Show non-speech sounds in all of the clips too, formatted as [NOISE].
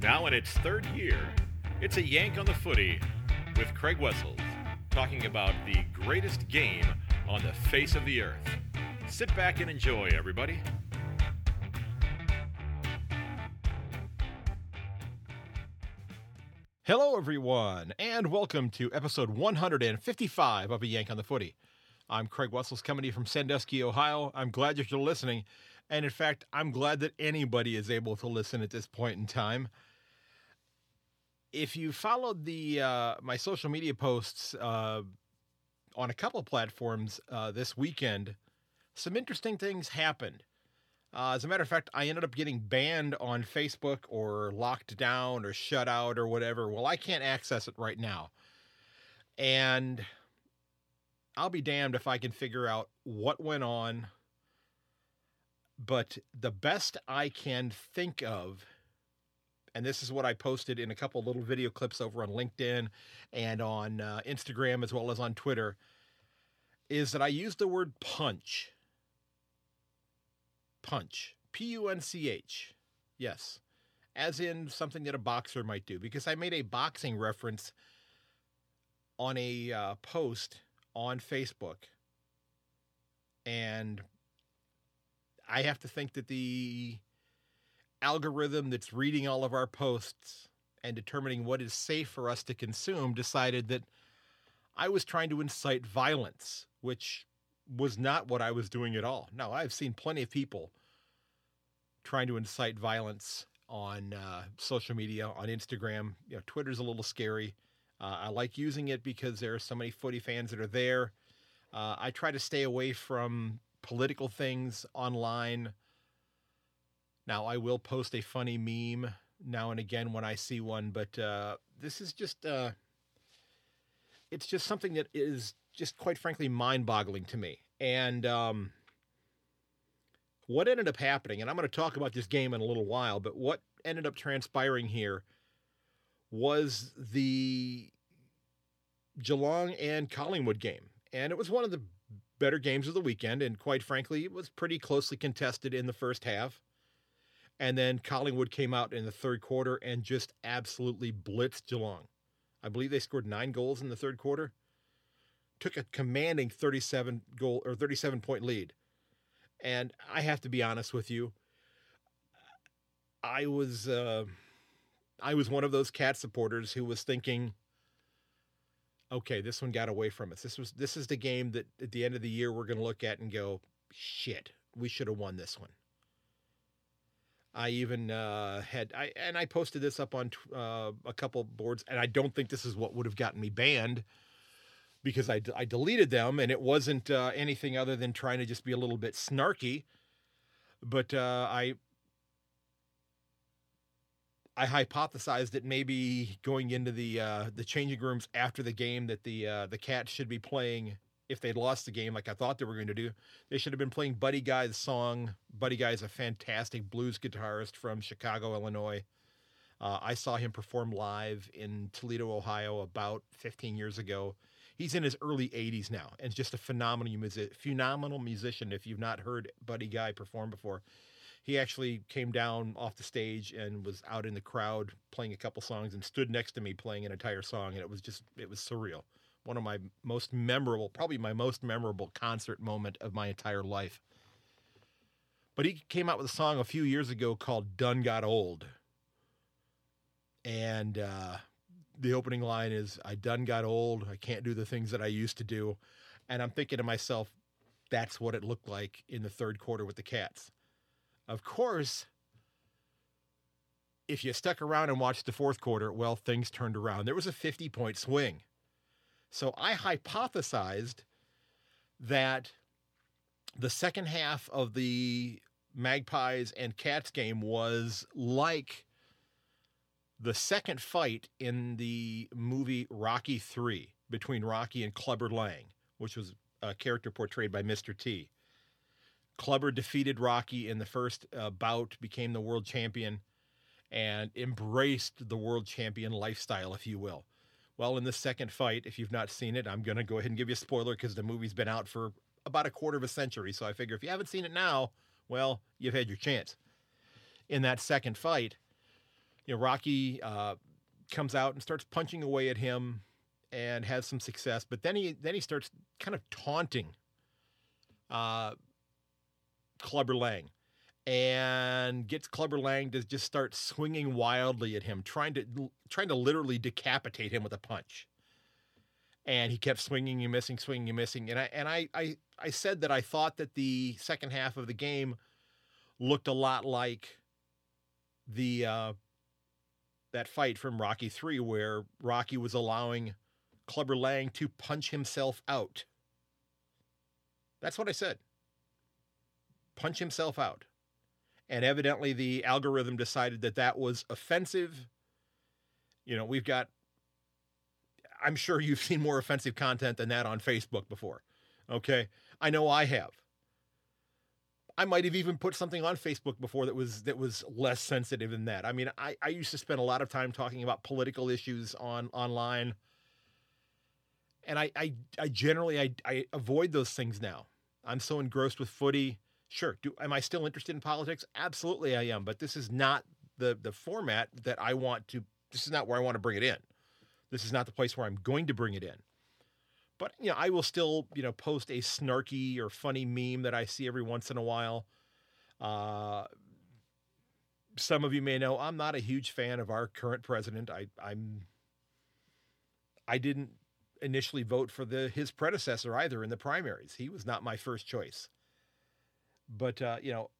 Now in its third year, it's a yank on the footy with Craig Wessels talking about the greatest game on the face of the earth. Sit back and enjoy, everybody. Hello, everyone, and welcome to episode 155 of A Yank on the Footy. I'm Craig Wessels coming to you from Sandusky, Ohio. I'm glad you're listening. And in fact, I'm glad that anybody is able to listen at this point in time. If you followed the uh, my social media posts uh, on a couple platforms uh, this weekend, some interesting things happened. Uh, as a matter of fact, I ended up getting banned on Facebook or locked down or shut out or whatever. Well, I can't access it right now. And I'll be damned if I can figure out what went on. But the best I can think of, and this is what I posted in a couple little video clips over on LinkedIn and on uh, Instagram as well as on Twitter, is that I used the word punch punch. P U N C H. Yes. As in something that a boxer might do. Because I made a boxing reference on a uh, post on Facebook. And I have to think that the algorithm that's reading all of our posts and determining what is safe for us to consume decided that I was trying to incite violence, which was not what I was doing at all. Now, I've seen plenty of people trying to incite violence on uh, social media, on Instagram. You know, Twitter's a little scary. Uh, I like using it because there are so many footy fans that are there. Uh, I try to stay away from political things online. Now, I will post a funny meme now and again when I see one, but uh, this is just, uh, it's just something that is just quite frankly mind boggling to me. And um, what ended up happening, and I'm going to talk about this game in a little while, but what ended up transpiring here was the Geelong and Collingwood game. And it was one of the better games of the weekend. And quite frankly, it was pretty closely contested in the first half. And then Collingwood came out in the third quarter and just absolutely blitzed Geelong. I believe they scored nine goals in the third quarter took a commanding 37 goal or 37 point lead. And I have to be honest with you, I was uh, I was one of those cat supporters who was thinking, okay, this one got away from us. This was this is the game that at the end of the year we're going to look at and go, shit, we should have won this one. I even uh, had I and I posted this up on uh, a couple boards, and I don't think this is what would have gotten me banned because I, I deleted them and it wasn't uh, anything other than trying to just be a little bit snarky. But uh, I I hypothesized that maybe going into the uh, the changing rooms after the game that the uh, the Cats should be playing if they'd lost the game like I thought they were going to do. They should have been playing Buddy Guy's song. Buddy Guy is a fantastic blues guitarist from Chicago, Illinois. Uh, I saw him perform live in Toledo, Ohio, about 15 years ago he's in his early 80s now and just a phenomenal music, phenomenal musician. If you've not heard Buddy Guy perform before, he actually came down off the stage and was out in the crowd playing a couple songs and stood next to me playing an entire song, and it was just it was surreal. One of my most memorable, probably my most memorable concert moment of my entire life. But he came out with a song a few years ago called "Done Got Old," and uh, the opening line is I done got old. I can't do the things that I used to do. And I'm thinking to myself, that's what it looked like in the third quarter with the Cats. Of course, if you stuck around and watched the fourth quarter, well, things turned around. There was a 50 point swing. So I hypothesized that the second half of the Magpies and Cats game was like the second fight in the movie Rocky 3 between Rocky and Clubber Lang, which was a character portrayed by Mr. T. Clubber defeated Rocky in the first uh, bout, became the world champion, and embraced the world champion lifestyle, if you will. Well, in the second fight, if you've not seen it, I'm going to go ahead and give you a spoiler because the movie's been out for about a quarter of a century. So I figure if you haven't seen it now, well, you've had your chance. In that second fight, you know, Rocky uh, comes out and starts punching away at him and has some success, but then he then he starts kind of taunting uh, Clubber Lang and gets Clubber Lang to just start swinging wildly at him, trying to trying to literally decapitate him with a punch. And he kept swinging and missing, swinging and missing. And I and I I, I said that I thought that the second half of the game looked a lot like the uh, that fight from Rocky Three, where Rocky was allowing Clubber Lang to punch himself out. That's what I said. Punch himself out. And evidently, the algorithm decided that that was offensive. You know, we've got, I'm sure you've seen more offensive content than that on Facebook before. Okay. I know I have. I might have even put something on Facebook before that was that was less sensitive than that. I mean, I, I used to spend a lot of time talking about political issues on online. And I I, I generally I, I avoid those things now. I'm so engrossed with footy Sure. Do am I still interested in politics? Absolutely I am, but this is not the the format that I want to this is not where I want to bring it in. This is not the place where I'm going to bring it in. But you know, I will still, you know, post a snarky or funny meme that I see every once in a while. Uh some of you may know I'm not a huge fan of our current president. I I'm I didn't initially vote for the his predecessor either in the primaries. He was not my first choice. But uh, you know,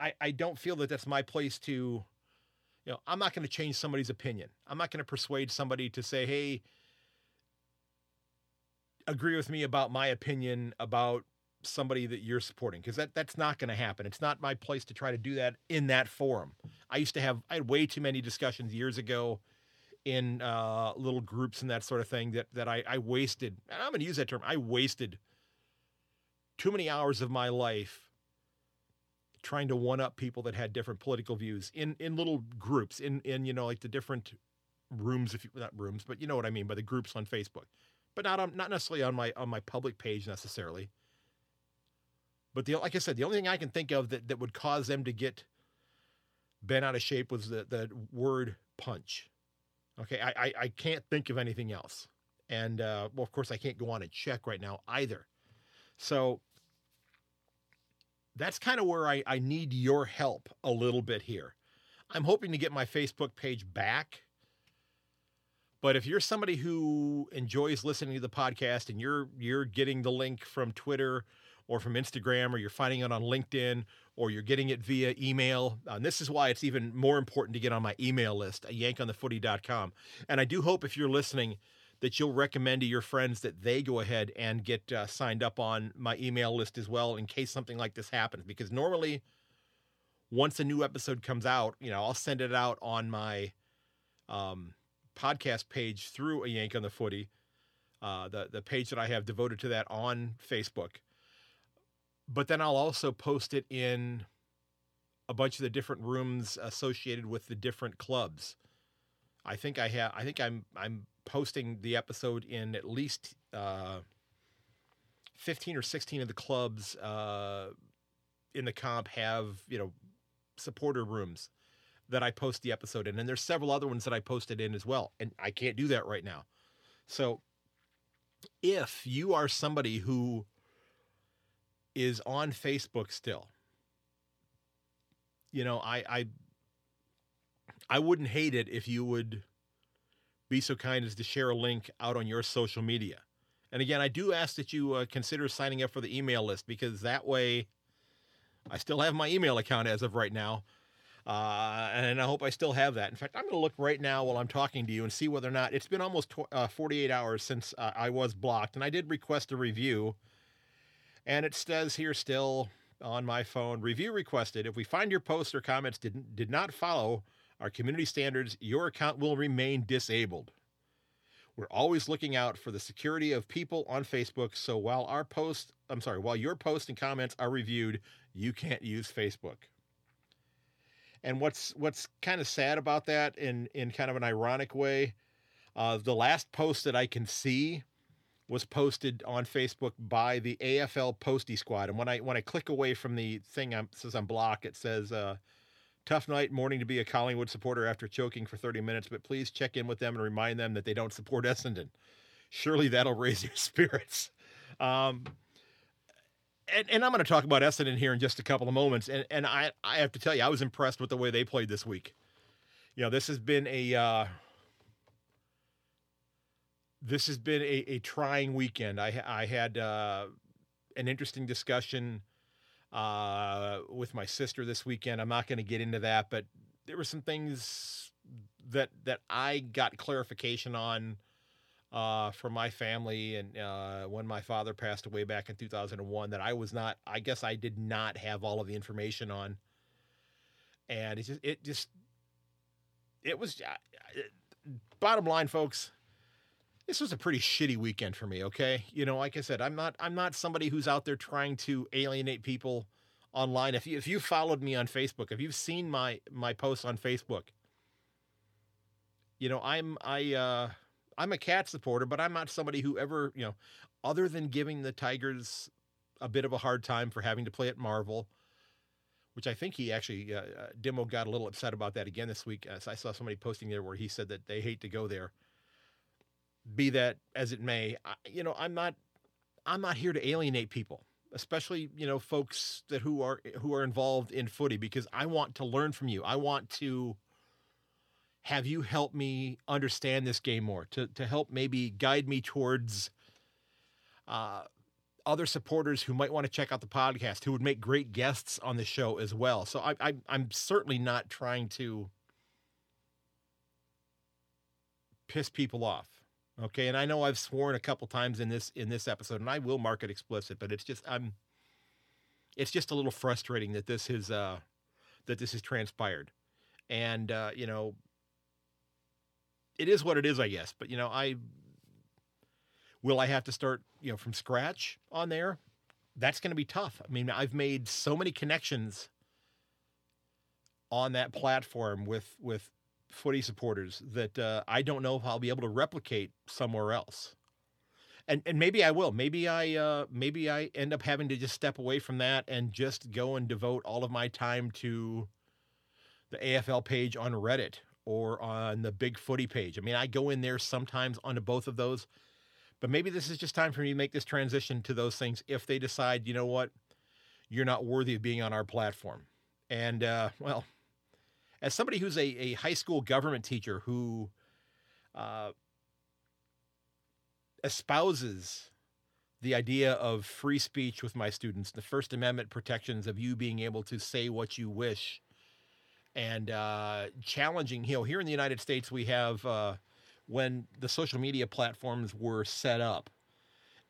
I I don't feel that that's my place to. You know, I'm not going to change somebody's opinion. I'm not going to persuade somebody to say, "Hey, agree with me about my opinion about somebody that you're supporting," because that that's not going to happen. It's not my place to try to do that in that forum. I used to have I had way too many discussions years ago in uh, little groups and that sort of thing that that I, I wasted. I'm going to use that term. I wasted too many hours of my life trying to one up people that had different political views in in little groups in in you know like the different rooms if you not rooms but you know what I mean by the groups on Facebook. But not on not necessarily on my on my public page necessarily. But the like I said the only thing I can think of that that would cause them to get bent out of shape was the the word punch. Okay I I, I can't think of anything else. And uh, well of course I can't go on and check right now either. So that's kind of where I, I need your help a little bit here. I'm hoping to get my Facebook page back. But if you're somebody who enjoys listening to the podcast and you're you're getting the link from Twitter or from Instagram or you're finding it on LinkedIn or you're getting it via email, uh, and this is why it's even more important to get on my email list at yankonthefooty.com. And I do hope if you're listening that you'll recommend to your friends that they go ahead and get uh, signed up on my email list as well in case something like this happens. Because normally, once a new episode comes out, you know, I'll send it out on my um, podcast page through a Yank on the Footy, uh, the the page that I have devoted to that on Facebook. But then I'll also post it in a bunch of the different rooms associated with the different clubs. I think I have. I think I'm I'm posting the episode in at least uh, 15 or 16 of the clubs uh, in the comp have, you know, supporter rooms that I post the episode in. And there's several other ones that I posted in as well. And I can't do that right now. So if you are somebody who is on Facebook still, you know, I, I I wouldn't hate it if you would be so kind as to share a link out on your social media. And again, I do ask that you uh, consider signing up for the email list because that way I still have my email account as of right now. Uh, and I hope I still have that. In fact, I'm going to look right now while I'm talking to you and see whether or not it's been almost tw- uh, 48 hours since uh, I was blocked. And I did request a review. And it says here still on my phone review requested. If we find your posts or comments did, did not follow our community standards, your account will remain disabled. We're always looking out for the security of people on Facebook, so while our post, I'm sorry, while your posts and comments are reviewed, you can't use Facebook. And what's what's kind of sad about that in in kind of an ironic way, uh, the last post that I can see was posted on Facebook by the AFL Postie Squad. And when I when I click away from the thing that says I'm blocked, it says uh, Tough night morning to be a Collingwood supporter after choking for 30 minutes, but please check in with them and remind them that they don't support Essendon. Surely that'll raise your [LAUGHS] spirits. Um, and, and I'm going to talk about Essendon here in just a couple of moments. And, and I, I have to tell you, I was impressed with the way they played this week. You know, this has been a uh, this has been a, a trying weekend. I, I had uh, an interesting discussion uh, with my sister this weekend. I'm not going to get into that, but there were some things that that I got clarification on uh, from my family and uh, when my father passed away back in 2001 that I was not. I guess I did not have all of the information on, and it just it just it was. It, bottom line, folks, this was a pretty shitty weekend for me okay? You know like i said i'm not i'm not somebody who's out there trying to alienate people online. If you if you followed me on facebook if you've seen my my posts on facebook you know i'm i uh i'm a cat supporter but i'm not somebody who ever you know other than giving the tigers a bit of a hard time for having to play at marvel which I think he actually uh, uh Dimma got a little upset about that again this week. As I saw somebody posting there where he said that they hate to go there be that as it may, I, you know, I'm not I'm not here to alienate people, especially you know folks that who are who are involved in footy because I want to learn from you. I want to have you help me understand this game more to to help maybe guide me towards uh, other supporters who might want to check out the podcast who would make great guests on the show as well. So I, I I'm certainly not trying to piss people off. Okay, and I know I've sworn a couple times in this in this episode, and I will mark it explicit, but it's just I'm it's just a little frustrating that this is uh that this has transpired. And uh, you know, it is what it is, I guess. But you know, I will I have to start, you know, from scratch on there? That's going to be tough. I mean, I've made so many connections on that platform with with footy supporters that uh, I don't know if I'll be able to replicate somewhere else. And and maybe I will. Maybe I uh, maybe I end up having to just step away from that and just go and devote all of my time to the AFL page on Reddit or on the Big Footy page. I mean, I go in there sometimes onto both of those, but maybe this is just time for me to make this transition to those things if they decide, you know what, you're not worthy of being on our platform. And uh, well, as somebody who's a, a high school government teacher who uh, espouses the idea of free speech with my students, the First Amendment protections of you being able to say what you wish, and uh, challenging. You know, here in the United States, we have uh, when the social media platforms were set up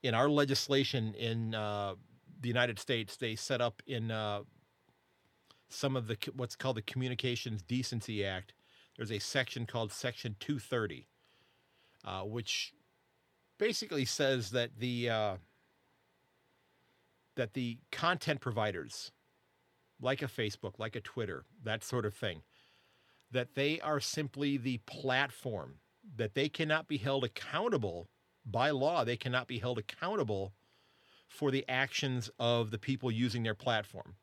in our legislation in uh, the United States, they set up in uh, some of the what's called the Communications Decency Act. There's a section called Section 230, uh, which basically says that the uh, that the content providers, like a Facebook, like a Twitter, that sort of thing, that they are simply the platform that they cannot be held accountable by law. They cannot be held accountable for the actions of the people using their platform.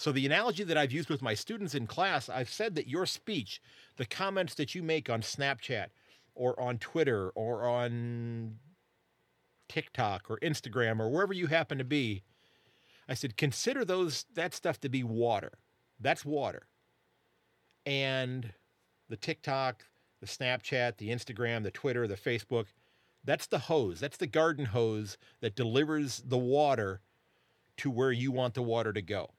So, the analogy that I've used with my students in class, I've said that your speech, the comments that you make on Snapchat or on Twitter or on TikTok or Instagram or wherever you happen to be, I said, consider those that stuff to be water. That's water. And the TikTok, the Snapchat, the Instagram, the Twitter, the Facebook, that's the hose. That's the garden hose that delivers the water to where you want the water to go.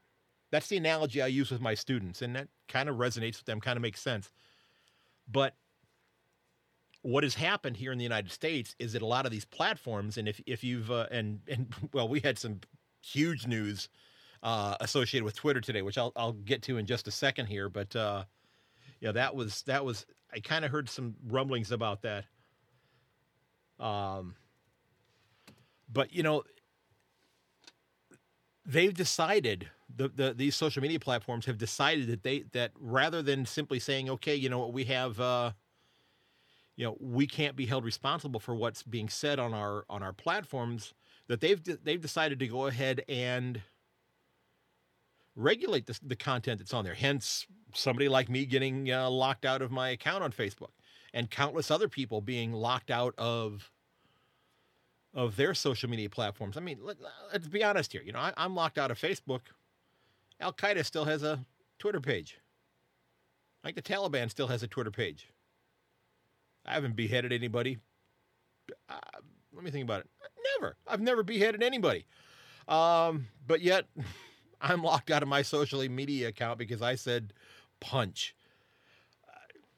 That's the analogy I use with my students, and that kind of resonates with them, kind of makes sense. But what has happened here in the United States is that a lot of these platforms, and if if you've uh, and and [LAUGHS] well, we had some huge news uh, associated with Twitter today, which I'll I'll get to in just a second here. But uh, yeah, that was that was I kind of heard some rumblings about that. Um, but you know, they've decided the, the these social media platforms have decided that they that rather than simply saying okay you know what we have uh, you know we can't be held responsible for what's being said on our on our platforms that they've they've decided to go ahead and regulate the, the content that's on there. Hence, somebody like me getting uh, locked out of my account on Facebook, and countless other people being locked out of of their social media platforms. I mean, let, us be honest here. You know, I, I'm locked out of Facebook. Al Qaeda still has a Twitter page. Like the Taliban still has a Twitter page. I haven't beheaded anybody. Uh, let me think about it. Never. I've never beheaded anybody. Um, but yet, [LAUGHS] I'm locked out of my social media account because I said punch. Uh,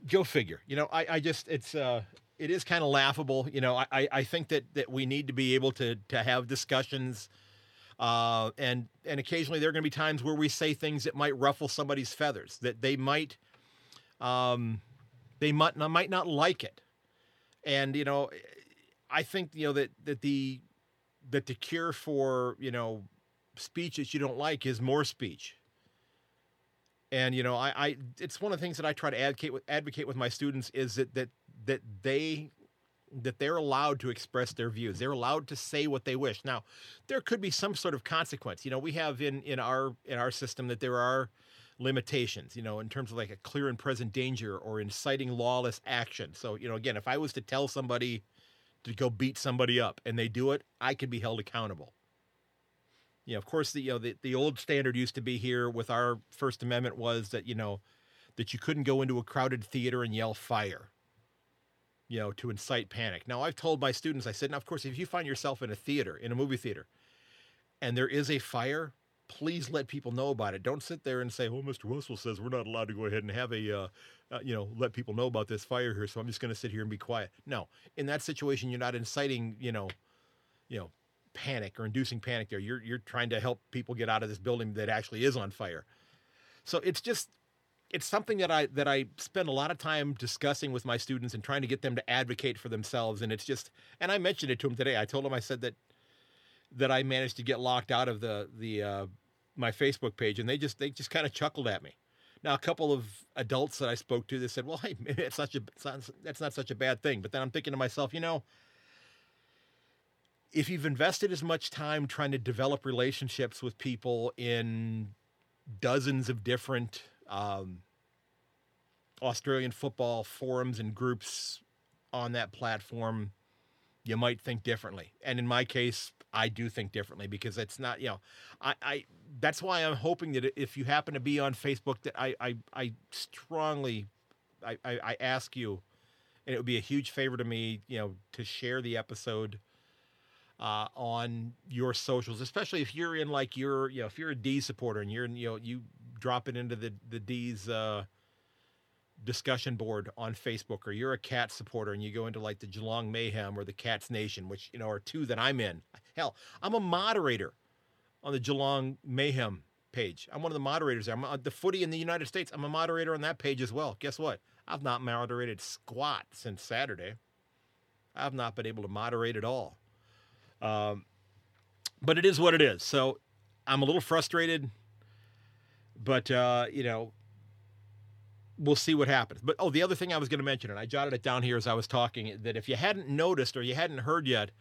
go figure. You know, I, I just it's uh, it is kind of laughable. You know, I, I think that that we need to be able to to have discussions. Uh, and and occasionally there are going to be times where we say things that might ruffle somebody's feathers, that they might, um, they might not, might not like it, and you know, I think you know that that the that the cure for you know speech that you don't like is more speech. And you know, I, I it's one of the things that I try to advocate with advocate with my students is that that that they that they're allowed to express their views. They're allowed to say what they wish. Now, there could be some sort of consequence. You know, we have in in our in our system that there are limitations, you know, in terms of like a clear and present danger or inciting lawless action. So, you know, again, if I was to tell somebody to go beat somebody up and they do it, I could be held accountable. You know, of course, the you know the, the old standard used to be here with our First Amendment was that you know that you couldn't go into a crowded theater and yell fire you know, to incite panic. Now, I've told my students, I said, now, of course, if you find yourself in a theater, in a movie theater, and there is a fire, please let people know about it. Don't sit there and say, "Oh, Mr. Russell says we're not allowed to go ahead and have a, uh, uh, you know, let people know about this fire here." So I'm just going to sit here and be quiet. No, in that situation, you're not inciting, you know, you know, panic or inducing panic. There, you're you're trying to help people get out of this building that actually is on fire. So it's just it's something that I that I spend a lot of time discussing with my students and trying to get them to advocate for themselves. And it's just, and I mentioned it to them today. I told them I said that that I managed to get locked out of the the uh, my Facebook page, and they just they just kind of chuckled at me. Now, a couple of adults that I spoke to, they said, "Well, [LAUGHS] hey, it's such a that's not such a bad thing." But then I'm thinking to myself, you know, if you've invested as much time trying to develop relationships with people in dozens of different um, Australian football forums and groups on that platform, you might think differently. And in my case, I do think differently because it's not, you know, I, I that's why I'm hoping that if you happen to be on Facebook, that I, I, I strongly, I, I, I ask you, and it would be a huge favor to me, you know, to share the episode uh, on your socials, especially if you're in like you're, you know, if you're a D supporter and you're, you know, you drop it into the the D's uh, discussion board on Facebook, or you're a cat supporter and you go into like the Geelong Mayhem or the Cats Nation, which you know are two that I'm in. Hell, I'm a moderator on the Geelong Mayhem page. I'm one of the moderators there. I'm uh, the footy in the United States. I'm a moderator on that page as well. Guess what? I've not moderated squat since Saturday. I've not been able to moderate at all. Um, but it is what it is. So I'm a little frustrated but uh, you know, we'll see what happens. But oh, the other thing I was going to mention, and I jotted it down here as I was talking, that if you hadn't noticed or you hadn't heard yet,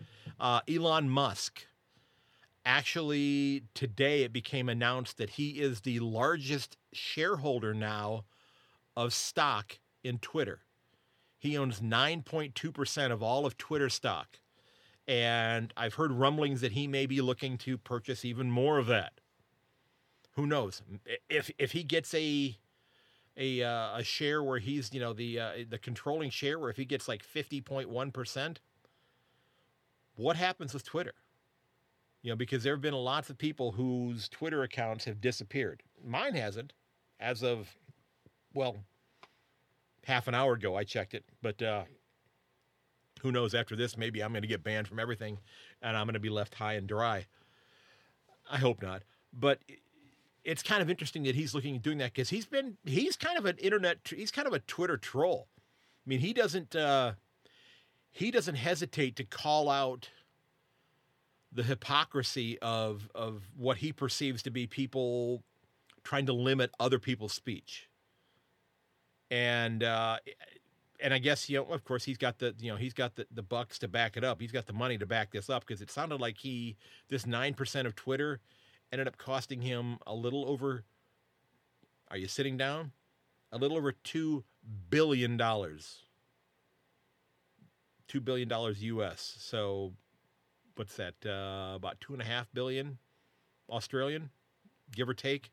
uh, Elon Musk actually today it became announced that he is the largest shareholder now of stock in Twitter. He owns 9.2% of all of Twitter stock. And I've heard rumblings that he may be looking to purchase even more of that who knows? If if he gets a a uh, a share where he's you know the uh, the controlling share where if he gets like 50.1 percent what happens with twitter? You know because there have been lots of people whose twitter accounts have disappeared. Mine hasn't. As of well half an hour ago i checked it. But uh who knows? After this maybe i'm going to get banned from everything and i'm going to be left high and dry. I hope not. But it's kind of interesting that he's looking at doing that because he's been he's kind of an internet he's kind of a Twitter troll. I mean, he doesn't uh, he doesn't hesitate to call out the hypocrisy of of what he perceives to be people trying to limit other people's speech. And uh, and I guess you know, of course, he's got the you know he's got the, the bucks to back it up. He's got the money to back this up because it sounded like he this nine percent of Twitter ended up costing him a little over. Are you sitting down? A little over two billion dollars. Two billion dollars U.S. So, what's that? Uh, about two and a half billion Australian, give or take.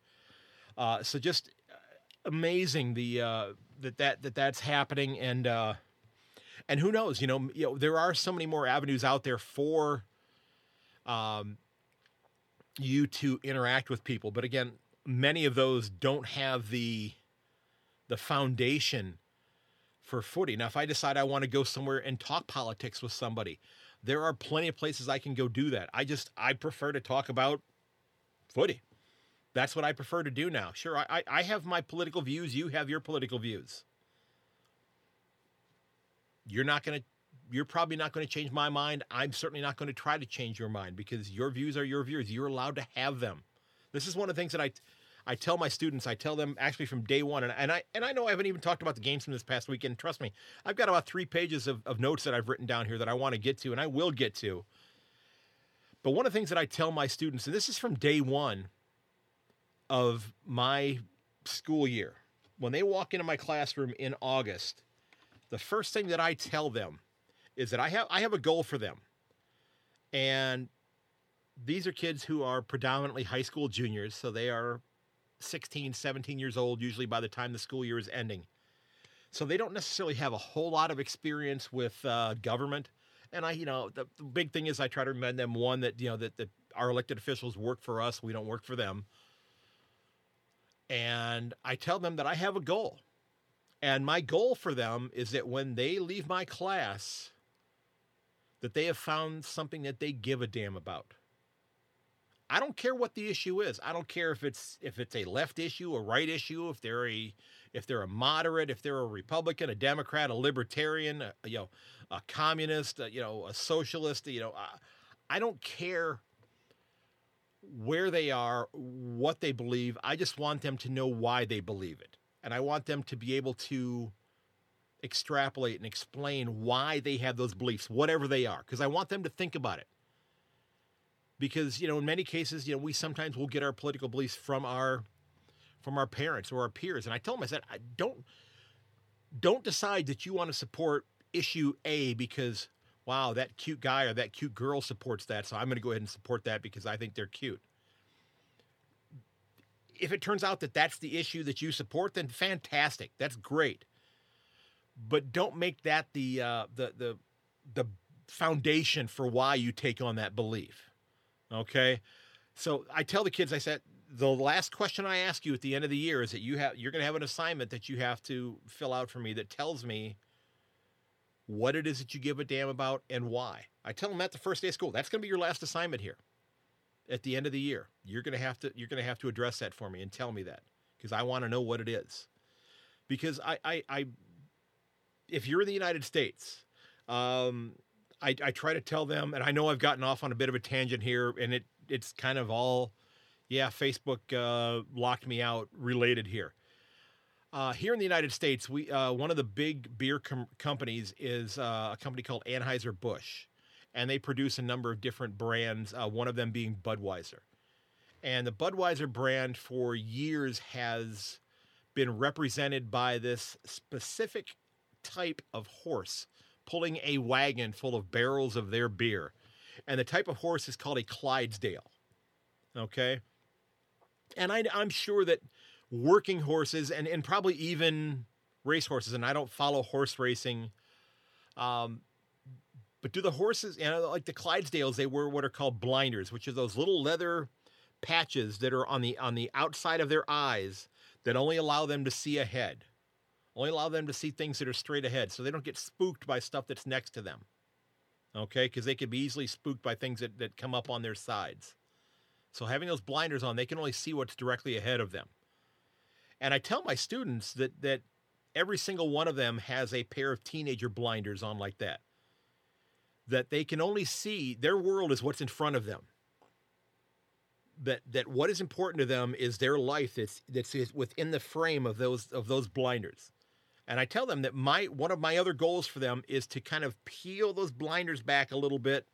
Uh, so just amazing the uh, that that that that's happening, and uh, and who knows? You know, you know, there are so many more avenues out there for um, you to interact with people, but again, many of those don't have the the foundation for footy. Now, if I decide I want to go somewhere and talk politics with somebody, there are plenty of places I can go do that. I just I prefer to talk about footy. That's what I prefer to do now. Sure, I, I have my political views. You have your political views. You're not going to, you're probably not going to change my mind. I'm certainly not going to try to change your mind because your views are your views. You're allowed to have them. This is one of the things that I, I tell my students, I tell them actually from day one, and, and I and I know I haven't even talked about the games from this past weekend. Trust me, I've got about three pages of, of notes that I've written down here that I want to get to, and I will get to. But one of the things that I tell my students, and this is from day one of my school year, when they walk into my classroom in August, the first thing that I tell them is that I have I have a goal for them. And these are kids who are predominantly high school juniors, so they are 16, 17 years old, usually by the time the school year is ending. So they don't necessarily have a whole lot of experience with uh, government. And I, you know, the, the, big thing is I try to remind them one that, you know, that, that our elected officials work for us, we don't work for them. And I tell them that I have a goal. And my goal for them is that when they leave my class, that they have found something that they give a damn about. I don't care what the issue is. I don't care if it's if it's a left issue, a right issue, if they're a if they're a moderate, if they're a Republican, a Democrat, a libertarian, a, you know, a communist, a, you know, a socialist, you know, I, I don't care where they are, what they believe. I just want them to know why they believe it. And I want them to be able to extrapolate and explain why they have those beliefs, whatever they are, because I want them to think about it. Because you know in many cases you know we sometimes will get our political beliefs from our from our parents or our peers. And i tell them i said I don't don't decide that you want to support issue a because wow that cute guy or that cute girl supports that so i'm going to go ahead and support that because i think they're cute. If it turns out that that's the issue that you support then fantastic. That's great but don't make that the uh, the the the foundation for why you take on that belief Okay. So I tell the kids, I said, the last question I ask you at the end of the year is that you have you're going to have an assignment that you have to fill out for me that tells me what it is that you give a damn about and why. I tell them that the first day of school. That's going to be your last assignment here. At the end of the year, you're going to have to you're going to have to address that for me and tell me that because I want to know what it is. Because I I, I if you're in the United States, um, I, I try to tell them, and I know I've gotten off on a bit of a tangent here, and it it's kind of all, yeah, Facebook uh, locked me out related here. Uh, here in the United States, we uh, one of the big beer com- companies is uh, a company called Anheuser Busch, and they produce a number of different brands. Uh, one of them being Budweiser, and the Budweiser brand for years has been represented by this specific type of horse pulling a wagon full of barrels of their beer. And the type of horse is called a Clydesdale. Okay. And I, am sure that working horses and, and probably even race horses, and I don't follow horse racing. Um, but do the horses, you know, like the Clydesdales, they wear what are called blinders, which are those little leather patches that are on the on the outside of their eyes that only allow them to see ahead. Only allow them to see things that are straight ahead so they don't get spooked by stuff that's next to them. Okay? Because they could be easily spooked by things that, that come up on their sides. So having those blinders on, they can only see what's directly ahead of them. And I tell my students that that every single one of them has a pair of teenager blinders on like that. That they can only see their world is what's in front of them. That that what is important to them is their life that's that's within the frame of those of those blinders. And I tell them that my one of my other goals for them is to kind of peel those blinders back a little bit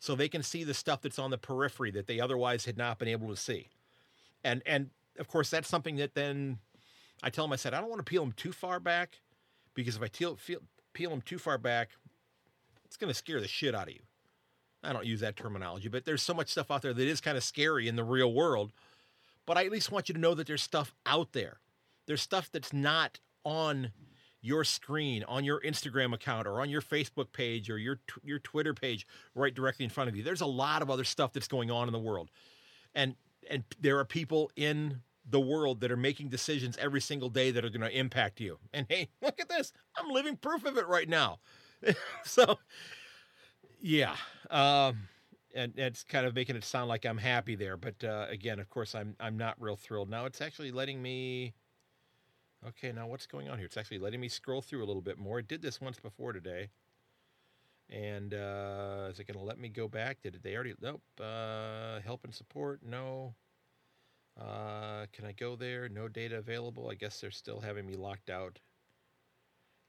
so they can see the stuff that's on the periphery that they otherwise had not been able to see. And and of course that's something that then I tell them I said I don't want to peel them too far back because if I peel peel, peel them too far back, it's going to scare the shit out of you. I don't use that terminology, but there's so much stuff out there that is kind of scary in the real world. But I at least want you to know that there's stuff out there. There's stuff that's not on your screen, on your Instagram account, or on your Facebook page, or your your Twitter page, right directly in front of you. There's a lot of other stuff that's going on in the world, and and there are people in the world that are making decisions every single day that are going to impact you. And hey, look at this! I'm living proof of it right now. [LAUGHS] so, yeah, um, and it's kind of making it sound like I'm happy there, but uh, again, of course, I'm I'm not real thrilled. Now it's actually letting me Okay, now what's going on here? It's actually letting me scroll through a little bit more. It did this once before today. And uh, is it going to let me go back? Did they already? Nope. Uh, help and support? No. Uh, can I go there? No data available. I guess they're still having me locked out.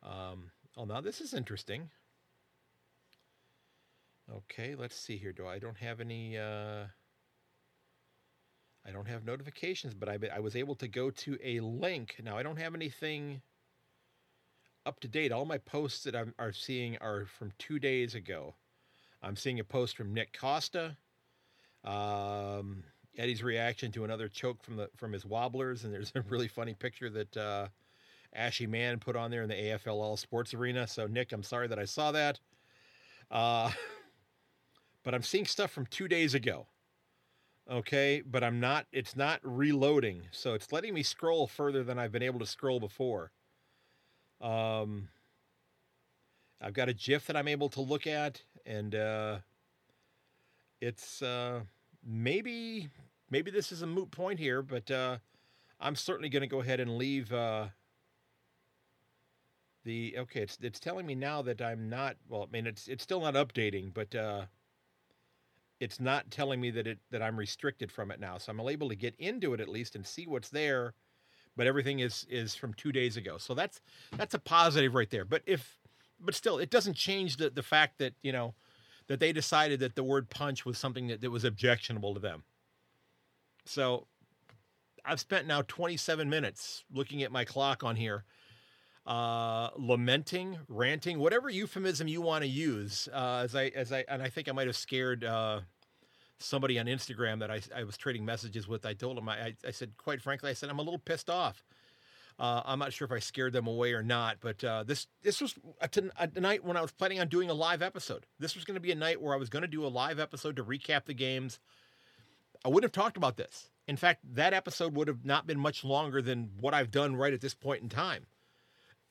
Um, oh, now this is interesting. Okay, let's see here. Do I don't have any? Uh, I don't have notifications, but I, I was able to go to a link. Now, I don't have anything up to date. All my posts that I'm are seeing are from two days ago. I'm seeing a post from Nick Costa, um, Eddie's reaction to another choke from the from his wobblers, and there's [LAUGHS] a really funny picture that uh, Ashy Man put on there in the AFLL Sports Arena. So, Nick, I'm sorry that I saw that. Uh, [LAUGHS] but I'm seeing stuff from two days ago okay but i'm not it's not reloading so it's letting me scroll further than i've been able to scroll before. Um i've got a gif that i'm able to look at and uh it's uh maybe maybe this is a moot point here but uh i'm certainly going to go ahead and leave uh the okay it's it's telling me now that i'm not well i mean it's it's still not updating but uh it's not telling me that it that I'm restricted from it now. So I'm able to get into it at least and see what's there, but everything is is from two days ago. So that's that's a positive right there. But if but still, it doesn't change the the fact that you know that they decided that the word punch was something that, that was objectionable to them. So I've spent now 27 minutes looking at my clock on here uh, lamenting, ranting, whatever euphemism you want to use. Uh, as I as I and I think I might have scared uh, somebody on Instagram that I, I was trading messages with. I told him I, I said quite frankly I said I'm a little pissed off. Uh, I'm not sure if I scared them away or not, but uh, this this was a, t- a night when I was planning on doing a live episode. This was going to be a night where I was going to do a live episode to recap the games. I wouldn't have talked about this. In fact, that episode would have not been much longer than what I've done right at this point in time.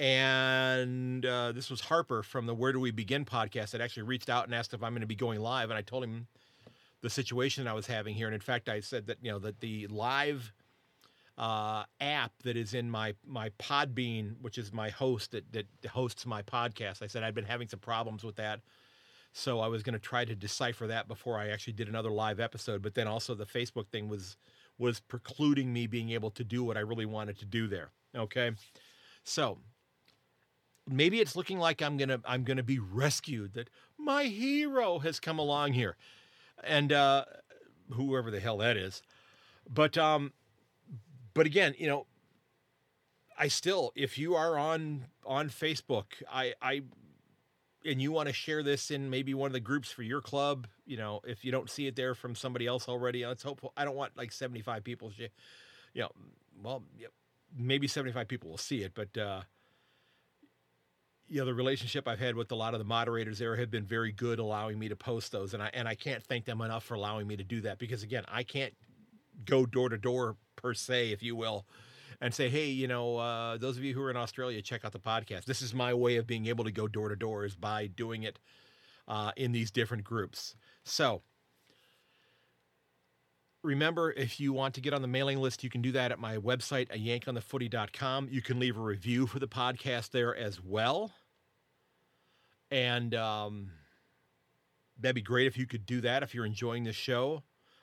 And uh, this was Harper from the Where Do We Begin podcast that actually reached out and asked if I'm going to be going live. And I told him the situation I was having here. And in fact, I said that, you know, that the live uh, app that is in my, my Podbean, which is my host that, that hosts my podcast, I said I'd been having some problems with that. So I was going to try to decipher that before I actually did another live episode. But then also the Facebook thing was was precluding me being able to do what I really wanted to do there. Okay. So maybe it's looking like I'm gonna I'm gonna be rescued. That my hero has come along here, and uh, whoever the hell that is. But um, but again, you know, I still, if you are on on Facebook, I I and you want to share this in maybe one of the groups for your club, you know, if you don't see it there from somebody else already, let's hope I don't want like 75 people, you know, well, maybe 75 people will see it, but uh, you know the relationship I've had with a lot of the moderators there have been very good, allowing me to post those, and I and I can't thank them enough for allowing me to do that because again, I can't go door to door per se, if you will, and say, hey, you know, uh, those of you who are in Australia, check out the podcast. This is my way of being able to go door to door is by doing it uh, in these different groups. So remember, if you want to get on the mailing list, you can do that at my website, a yankonthefooty.com. You can leave a review for the podcast there as well. And um, that'd be great if you could do that if you're enjoying the show.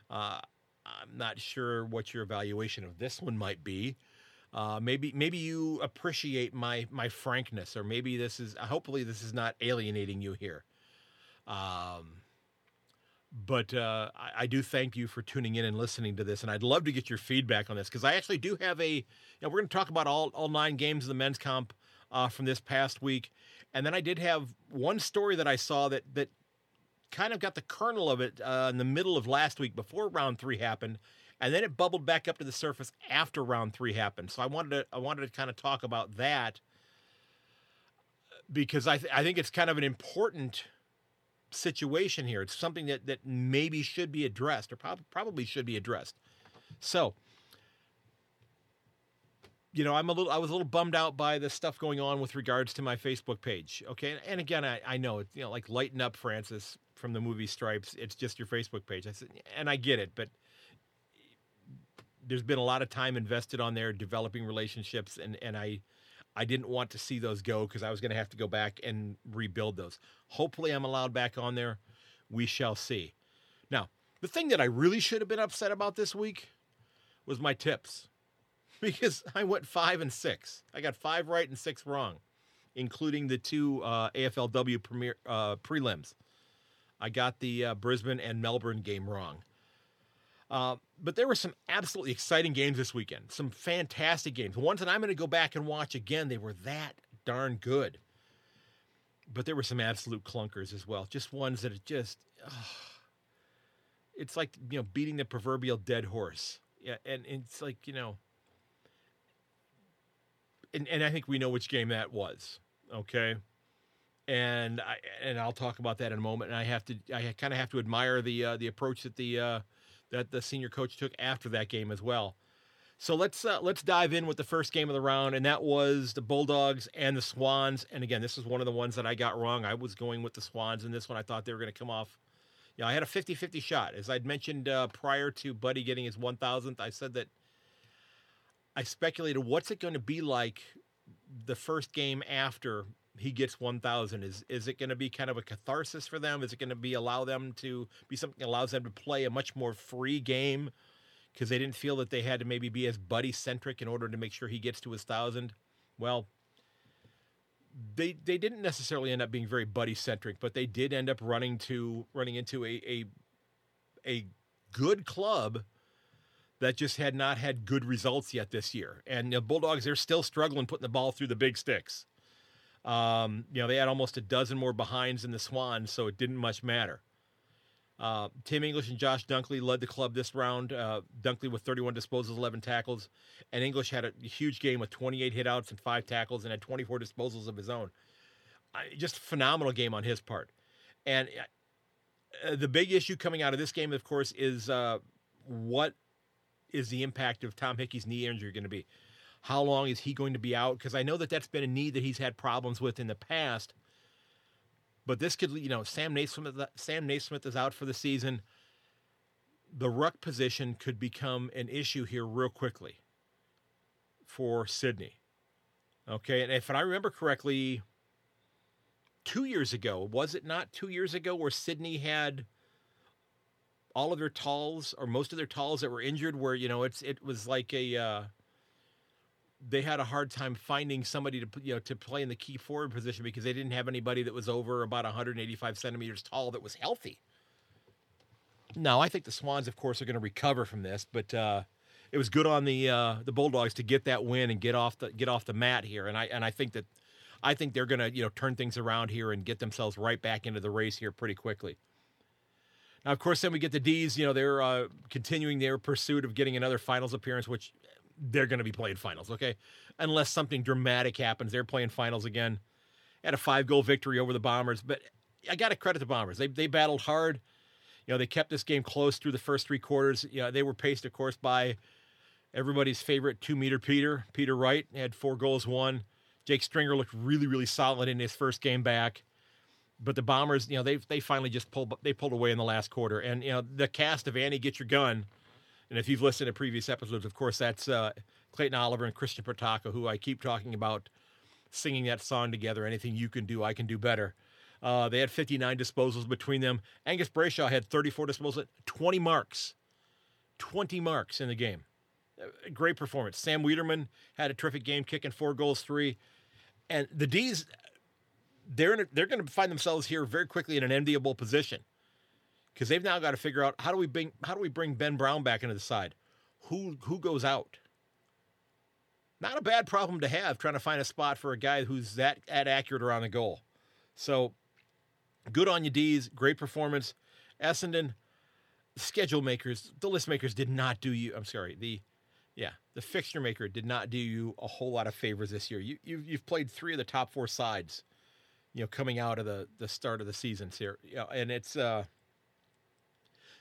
Uh, I'm not sure what your evaluation of this one might be. Uh, maybe maybe you appreciate my my frankness, or maybe this is hopefully this is not alienating you here. Um, but uh, I, I, do thank you for tuning in and listening to this, and I'd love to get your feedback on this because I actually do have a. You know, we're going to talk about all all nine games of the men's comp uh, from this past week, and then I did have one story that I saw that that kind of got the kernel of it uh, in the middle of last week before round three happened, and then it bubbled back up to the surface after round three happened. So I wanted to I wanted to kind of talk about that because I th- I think it's kind of an important situation here. It's something that that maybe should be addressed or prob- probably should be addressed. So you know, I'm a little, I was a little bummed out by the stuff going on with regards to my Facebook page. Okay. And again, I, I know it's, you know, like lighten up Francis from the movie Stripes. It's just your Facebook page. I said, and I get it, but there's been a lot of time invested on there developing relationships. And, and I, I didn't want to see those go because I was going to have to go back and rebuild those. Hopefully I'm allowed back on there. We shall see. Now, the thing that I really should have been upset about this week was my tips because I went five and six. I got five right and six wrong, including the two uh, AFLW premier, uh, prelims. I got the uh, Brisbane and Melbourne game wrong. Uh, but there were some absolutely exciting games this weekend. Some fantastic games. Ones that I'm going to go back and watch again. They were that darn good. But there were some absolute clunkers as well. Just ones that are just. it's like you know beating the proverbial dead horse. Yeah, and it's like you know and, and I think we know which game that was. Okay. And I and I'll talk about that in a moment. And I have to I kind of have to admire the uh, the approach that the uh, that the senior coach took after that game as well. So let's uh, let's dive in with the first game of the round, and that was the Bulldogs and the Swans. And again, this is one of the ones that I got wrong. I was going with the Swans in this one. I thought they were going to come off. Yeah, I had a 50-50 shot. As I'd mentioned uh, prior to Buddy getting his 1,000th, I said that I speculated what's it going to be like the first game after he gets 1000 is is it going to be kind of a catharsis for them? Is it going to be allow them to be something that allows them to play a much more free game? Because they didn't feel that they had to maybe be as buddy centric in order to make sure he gets to his 1000 well they they didn't necessarily end up being very buddy centric but they did end up running to running into a a a good club that just had not had good results yet this year. And the Bulldogs, they're still struggling putting the ball through the big sticks. Um, you know, they had almost a dozen more behinds than the Swans, so it didn't much matter. Uh, Tim English and Josh Dunkley led the club this round. Uh, Dunkley with 31 disposals, 11 tackles, and English had a huge game with 28 hitouts and five tackles, and had 24 disposals of his own. Just phenomenal game on his part. And uh, the big issue coming out of this game, of course, is uh, what is the impact of Tom Hickey's knee injury going to be? How long is he going to be out? Because I know that that's been a knee that he's had problems with in the past. But this could, you know, Sam Naismith, Sam Naismith is out for the season. The ruck position could become an issue here real quickly for Sydney. Okay, and if I remember correctly, two years ago, was it not two years ago, where Sydney had all of their talls or most of their talls that were injured were you know it's it was like a uh, they had a hard time finding somebody to you know to play in the key forward position because they didn't have anybody that was over about 185 centimeters tall that was healthy. Now I think the Swans, of course, are going to recover from this, but uh, it was good on the uh, the Bulldogs to get that win and get off the get off the mat here, and I and I think that I think they're going to you know turn things around here and get themselves right back into the race here pretty quickly. Now, of course, then we get the D's. You know, they're uh, continuing their pursuit of getting another finals appearance, which they're going to be playing finals, okay? Unless something dramatic happens, they're playing finals again. Had a five goal victory over the Bombers, but I got to credit the Bombers. They they battled hard. You know, they kept this game close through the first three quarters. You know, they were paced, of course, by everybody's favorite two meter Peter, Peter Wright. Had four goals, one. Jake Stringer looked really, really solid in his first game back but the Bombers, you know, they they finally just pulled they pulled away in the last quarter, and you know the cast of Annie Get Your Gun, and if you've listened to previous episodes, of course that's uh, Clayton Oliver and Christian Petracca, who I keep talking about singing that song together. Anything you can do, I can do better. Uh, they had 59 disposals between them. Angus Brayshaw had 34 disposals, 20 marks, 20 marks in the game. Great performance. Sam Weideman had a terrific game, kicking four goals, three. And the D's, they're a, they're going to find themselves here very quickly in an enviable position because they've now got to figure out how do we bring how do we bring Ben Brown back into the side? Who who goes out? Not a bad problem to have trying to find a spot for a guy who's that, that accurate around the goal. So good on you, D's. Great performance. Essendon, schedule makers, the list makers did not do you. I'm sorry, the yeah, the fixture maker did not do you a whole lot of favors this year. You you've, you've played three of the top four sides, you know, coming out of the the start of the seasons here. You know, and it's uh,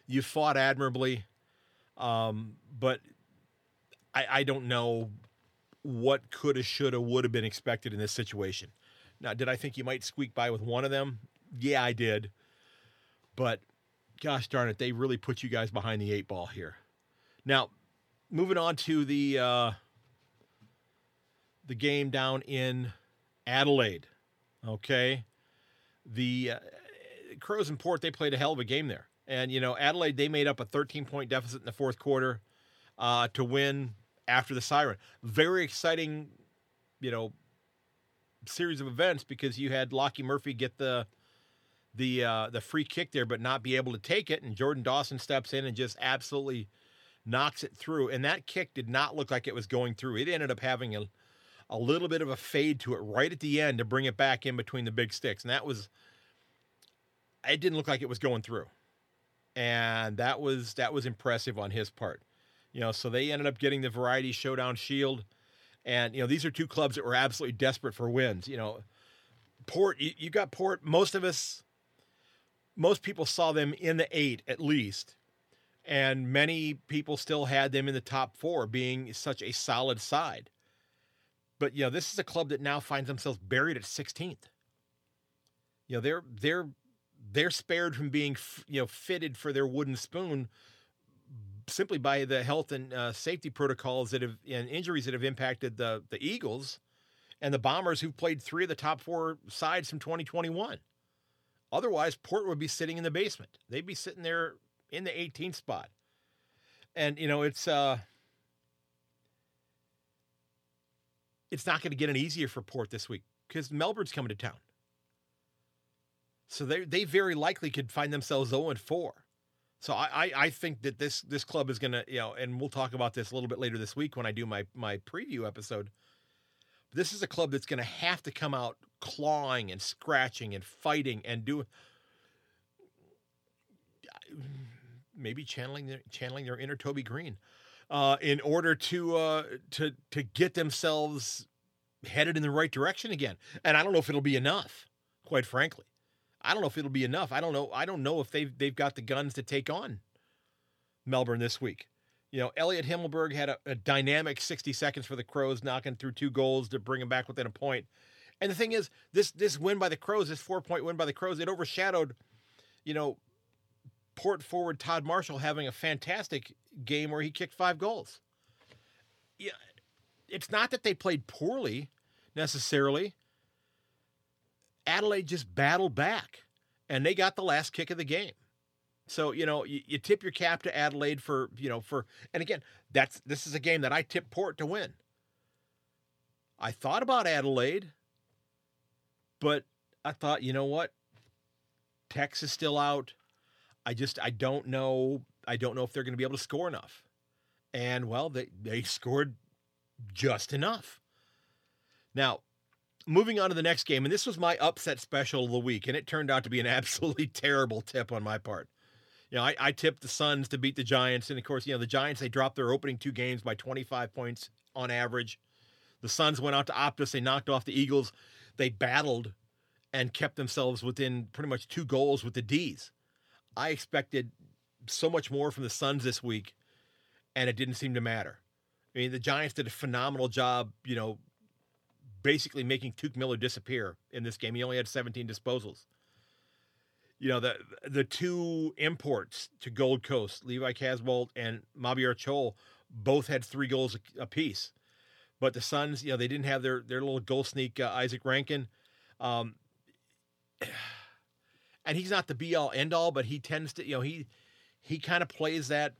you fought admirably, um, but I I don't know what could have, should have, would have been expected in this situation. Now, did I think you might squeak by with one of them? Yeah, I did. But gosh darn it, they really put you guys behind the eight ball here. Now, moving on to the uh, the game down in Adelaide. Okay, the uh, Crows and Port they played a hell of a game there, and you know Adelaide they made up a 13 point deficit in the fourth quarter uh, to win after the siren. Very exciting, you know, series of events because you had Lachie Murphy get the the uh, the free kick there, but not be able to take it, and Jordan Dawson steps in and just absolutely knocks it through. And that kick did not look like it was going through. It ended up having a a little bit of a fade to it right at the end to bring it back in between the big sticks, and that was it didn't look like it was going through, and that was that was impressive on his part. You know, so they ended up getting the Variety Showdown Shield. And, you know, these are two clubs that were absolutely desperate for wins. You know, Port, you, you got Port, most of us, most people saw them in the eight at least. And many people still had them in the top four, being such a solid side. But, you know, this is a club that now finds themselves buried at 16th. You know, they're, they're, they're spared from being, you know, fitted for their wooden spoon simply by the health and uh, safety protocols that have and injuries that have impacted the the Eagles and the Bombers, who've played three of the top four sides from 2021. Otherwise, Port would be sitting in the basement. They'd be sitting there in the 18th spot. And you know, it's uh, it's not going to get any easier for Port this week because Melbourne's coming to town. So they they very likely could find themselves 0 and 4. So I, I think that this this club is gonna you know, and we'll talk about this a little bit later this week when I do my my preview episode. This is a club that's gonna have to come out clawing and scratching and fighting and do maybe channeling their channeling their inner Toby Greene uh, in order to uh, to to get themselves headed in the right direction again. And I don't know if it'll be enough, quite frankly. I don't know if it'll be enough. I don't know. I don't know if they've they've got the guns to take on Melbourne this week. You know, Elliot Himmelberg had a, a dynamic 60 seconds for the Crows, knocking through two goals to bring them back within a point. And the thing is, this this win by the Crows, this four point win by the Crows, it overshadowed, you know, Port forward Todd Marshall having a fantastic game where he kicked five goals. Yeah, it's not that they played poorly necessarily. Adelaide just battled back and they got the last kick of the game. So, you know, you, you, tip your cap to Adelaide for, you know, for, and again, that's, this is a game that I tipped Port to win. I thought about Adelaide, but I thought, you know what? Tex is still out. I just, I don't know. I don't know if they're going to be able to score enough. And well, they, they scored just enough. Now, moving on to the next game, and this was my upset special of the week, and it turned out to be an [LAUGHS] absolutely terrible tip on my part. You know, I, I tipped the Suns to beat the Giants, and of course, you know, the Giants they dropped their opening two games by 25 points on average. The Suns went out to Optus, they knocked off the Eagles. They battled and kept themselves within pretty much two goals with the D's. I expected so much more from the Suns this week, and it didn't seem to matter. I mean, the Giants did a phenomenal job, you know, basically making Touk Miller disappear in this game. He only had 17 disposals. You know, the the two imports to Gold Coast, Levi Casboult and Mabior Chol, both had three goals apiece. But the Suns, you know, they didn't have their their little goal sneak, uh, Izak Rankine. Um, [SIGHS] and he's not the be all end all, but he tends to, you know, he he kind of plays that,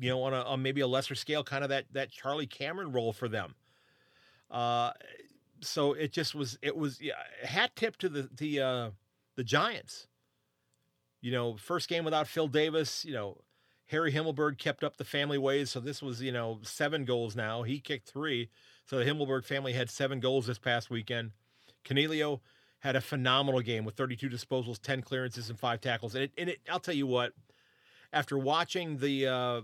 you know, on a on maybe a lesser scale, kind of that that Charlie Cameron role for them. Uh, so it just was it was yeah, hat tip to the the uh, the Giants You know, first game without Phil Davis, you know, Harry Himmelberg kept up the family ways. So this was, you know, seven goals now. He kicked three. So the Himmelberg family had seven goals this past weekend. Coniglio had a phenomenal game with 32 disposals, 10 clearances, and five tackles. And, it, and it, I'll tell you what, after watching the uh,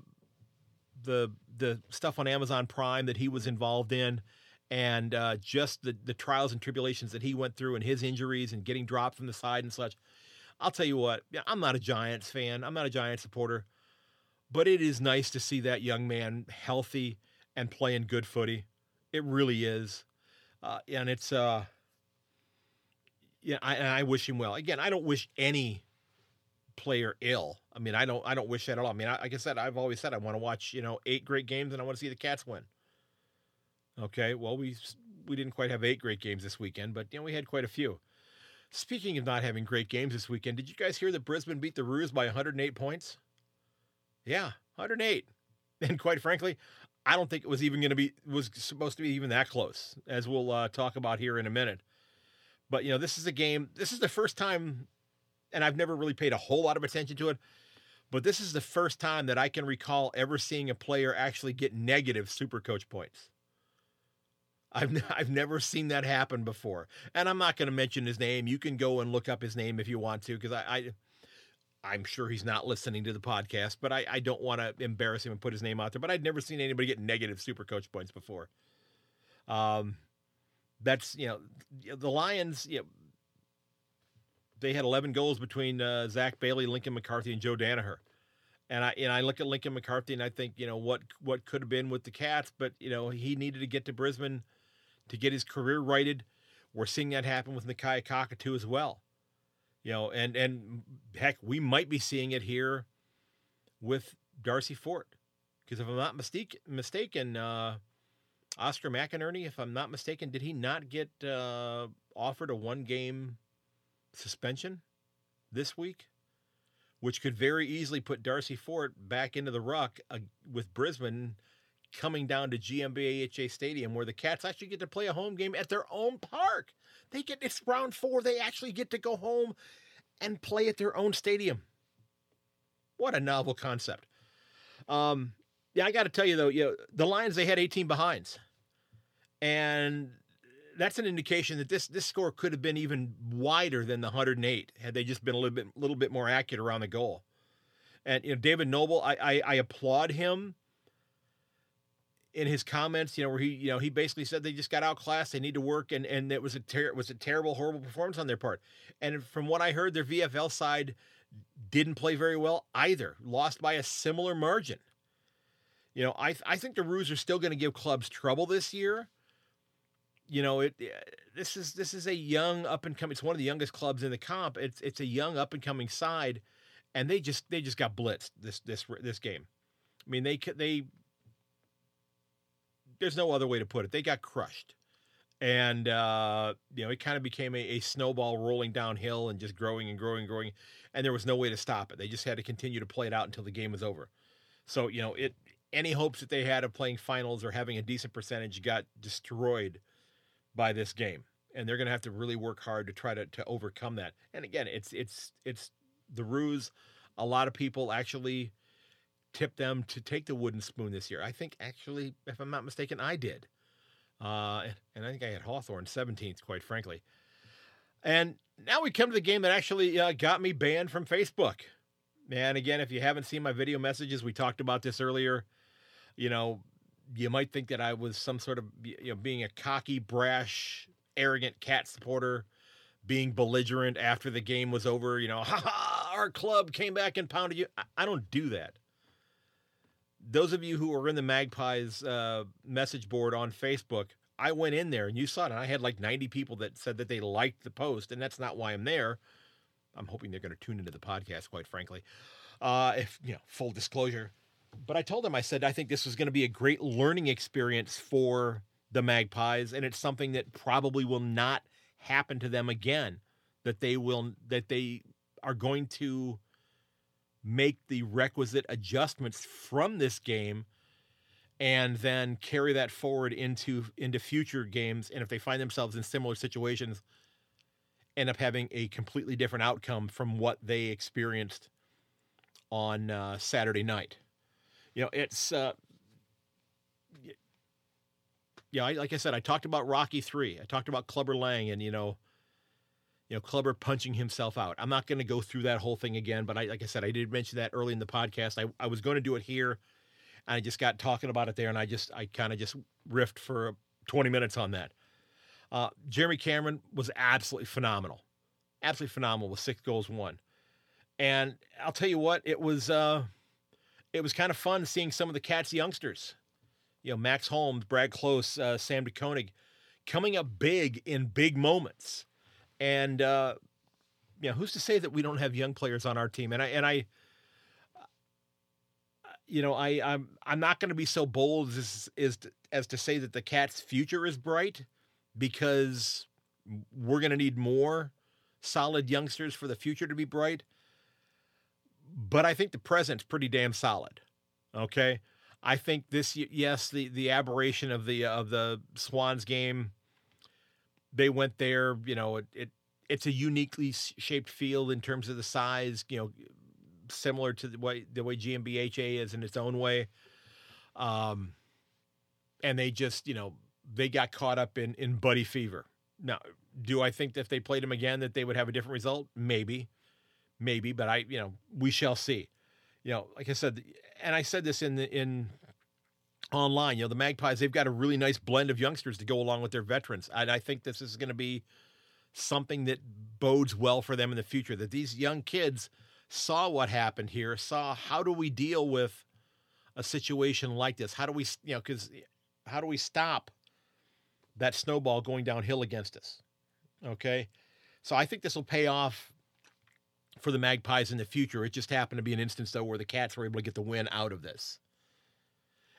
the the stuff on Amazon Prime that he was involved in, and uh, just the the trials and tribulations that he went through, and his injuries, and getting dropped from the side and such, I'll tell you what, I'm not a Giants fan. I'm not a Giants supporter, but it is nice to see that young man healthy and playing good footy. It really is, uh, and it's uh, yeah, I, and I wish him well. Again, I don't wish any player ill. I mean, I don't I don't wish that at all. I mean, I, like I said, I've always said I want to watch you know eight great games and I want to see the Cats win. Okay, well we we didn't quite have eight great games this weekend, but you know we had quite a few. Speaking of not having great games this weekend, did you guys hear that Brisbane beat the Roos by 108 points? Yeah, 108. [LAUGHS] And quite frankly, I don't think it was even going to be was supposed to be even that close, as we'll uh, talk about here in a minute. But you know, this is a game. This is the first time, and I've never really paid a whole lot of attention to it. But this is the first time that I can recall ever seeing a player actually get negative super coach points. I've I've never seen that happen before, and I'm not going to mention his name. You can go and look up his name if you want to, because I, I I'm sure he's not listening to the podcast, but I, I don't want to embarrass him and put his name out there. But I'd never seen anybody get negative super coach points before. Um, that's you know the Lions. You know, they had 11 goals between uh, Zach Bailey, Lincoln McCarthy, and Joe Daniher. And I and I look at Lincoln McCarthy and I think you know what what could have been with the Cats, but you know he needed to get to Brisbane to get his career righted. We're seeing that happen with Nakia Cockatoo as well. You know, and and heck, we might be seeing it here with Darcy Fort, because if I'm not mistake, mistaken, uh, Oscar McInerney, if I'm not mistaken, did he not get uh, offered a one game suspension this week? Which could very easily put Darcy Fort back into the ruck uh, with Brisbane coming down to GMBHA Stadium, where the Cats actually get to play a home game at their own park. They get it's round four. They actually get to go home and play at their own stadium. What a novel concept. Um, yeah, I got to tell you though, you know, the Lions they had 18 behinds, and that's an indication that this this score could have been even wider than the 108 had they just been a little bit little bit more accurate around the goal. And you know, David Noble, I, I, I applaud him in his comments, you know, where he, you know, he basically said they just got outclassed, they need to work, and and it was a ter- was a terrible, horrible performance on their part. And from what I heard, their VFL side didn't play very well either, lost by a similar margin. You know, I I think the Roos are still going to give clubs trouble this year. You know, it this is this is a young up and coming. It's one of the youngest clubs in the comp. It's it's a young up and coming side, and they just they just got blitzed this this this game. I mean, they they there's no other way to put it. They got crushed. And, uh, you know, it kind of became a, a, snowball rolling downhill and just growing and growing and growing. And there was no way to stop it. They just had to continue to play it out until the game was over. So, you know, it any hopes that they had of playing finals or having a decent percentage got destroyed by this game. And they're going to have to really work hard to try to, to overcome that. And again, it's, it's, it's the Roos. A lot of people actually tipped them to take the wooden spoon this year. I think actually, if I'm not mistaken, I did. Uh, and I think I had Hawthorn 17th, quite frankly. And now we come to the game that actually uh, got me banned from Facebook. And again, if you haven't seen my video messages, we talked about this earlier. You know, you might think that I was some sort of, you know, being a cocky, brash, arrogant cat supporter, being belligerent after the game was over. You know, [LAUGHS] ha ha, our club came back and pounded you. I, I don't do that those of you who are in the Magpies uh, message board on Facebook, I went in there and you saw it, and I had like 90 people that said that they liked the post, and that's not why I'm there. I'm hoping they're going to tune into the podcast, quite frankly. Uh, if you know, full disclosure. But I told them, I said, I think this was going to be a great learning experience for the Magpies, and it's something that probably will not happen to them again. That they will, that they are going to make the requisite adjustments from this game and then carry that forward into into future games and if they find themselves in similar situations end up having a completely different outcome from what they experienced on uh, Saturday night. You know, it's uh, yeah, I, like I said, I talked about Rocky three. I talked about Clubber Lang, and you know, you know, Clubber punching himself out. I'm not going to go through that whole thing again, but I, like I said, I did mention that early in the podcast. I, I was going to do it here, and I just got talking about it there, and I just, I kind of just riffed for 20 minutes on that. Uh, Jeremy Cameron was absolutely phenomenal, absolutely phenomenal with six goals, one. And I'll tell you what, it was, uh, it was kind of fun seeing some of the Cats youngsters you know, Max Holmes, Brad Close, uh, Sam De Koning, coming up big in big moments. And uh, you know, who's to say that we don't have young players on our team? And I and I, you know, I I'm I'm not going to be so bold as as to say that the Cats' future is bright, because we're going to need more solid youngsters for the future to be bright. But I think the present's pretty damn solid. Okay. I think this yes the the aberration of the of the Swans game they went there you know it, it it's a uniquely shaped field in terms of the size you know similar to the way the way GMBHA is in its own way um and they just you know they got caught up in in buddy fever now do I think that if they played them again that they would have a different result maybe maybe but I you know we shall see you know like I said and I said this in the in online. You know, the Magpies they've got a really nice blend of youngsters to go along with their veterans, and I think this is going to be something that bodes well for them in the future. That these young kids saw what happened here, saw how do we deal with a situation like this? How do we, you know, because how do we stop that snowball going downhill against us? Okay, so I think this will pay off for the Magpies in the future. It just happened to be an instance, though, where the Cats were able to get the win out of this.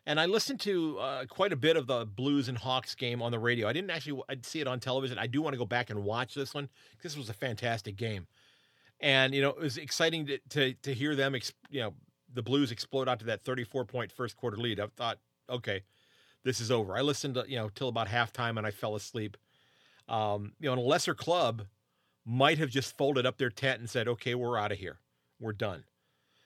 And I listened to uh, quite a bit of the Blues and Hawks game on the radio. I didn't actually I'd see it on television. I do want to go back and watch this one. This was a fantastic game, and you know it was exciting to to, to hear them. you know the Blues explode out to that 34 point first quarter lead. I thought, okay, this is over. I listened to you know till about halftime and I fell asleep. Um, you know, in a lesser club, might have just folded up their tent and said, "Okay, we're out of here. We're done."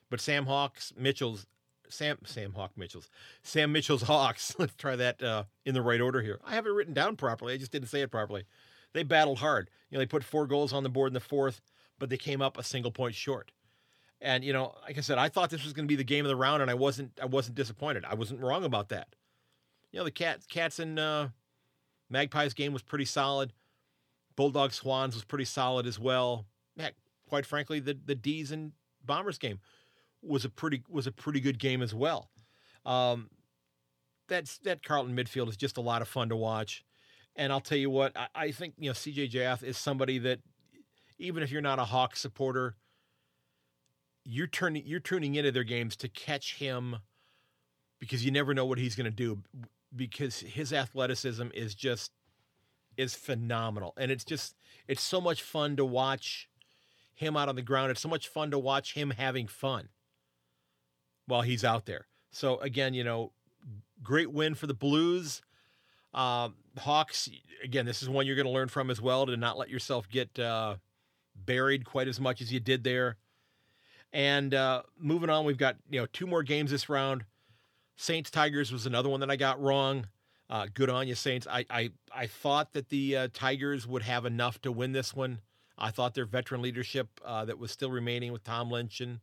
But Sam Hawks, Mitchell's Sam Sam Hawk Mitchell's Sam Mitchell's [LAUGHS] Hawks. Let's try that uh, in the right order here. I have it written down properly. I just didn't say it properly. They battled hard. You know, they put four goals on the board in the fourth, but they came up a single point short. And you know, like I said, I thought this was going to be the game of the round, and I wasn't. I wasn't disappointed. I wasn't wrong about that. You know, the cats, cats and uh, Magpies game was pretty solid. Bulldog Swans was pretty solid as well. Heck, quite frankly, the the D's and Bombers game was a pretty was a pretty good game as well. Um, that's that Carlton midfield is just a lot of fun to watch, and I'll tell you what, I, I think you know CJ Jath is somebody that even if you're not a Hawks supporter, you're turning you're tuning into their games to catch him because you never know what he's going to do because his athleticism is just is phenomenal. And it's just it's so much fun to watch him out on the ground. It's so much fun to watch him having fun while he's out there. So again, you know, great win for the Blues. Um, Hawks, again, this is one you're going to learn from as well to not let yourself get uh, buried quite as much as you did there. And uh, moving on, we've got you know two more games this round. Saints Tigers was another one that I got wrong. Uh, good on you, Saints. I I, I thought that the uh, Tigers would have enough to win this one. I thought their veteran leadership uh, that was still remaining with Tom Lynch and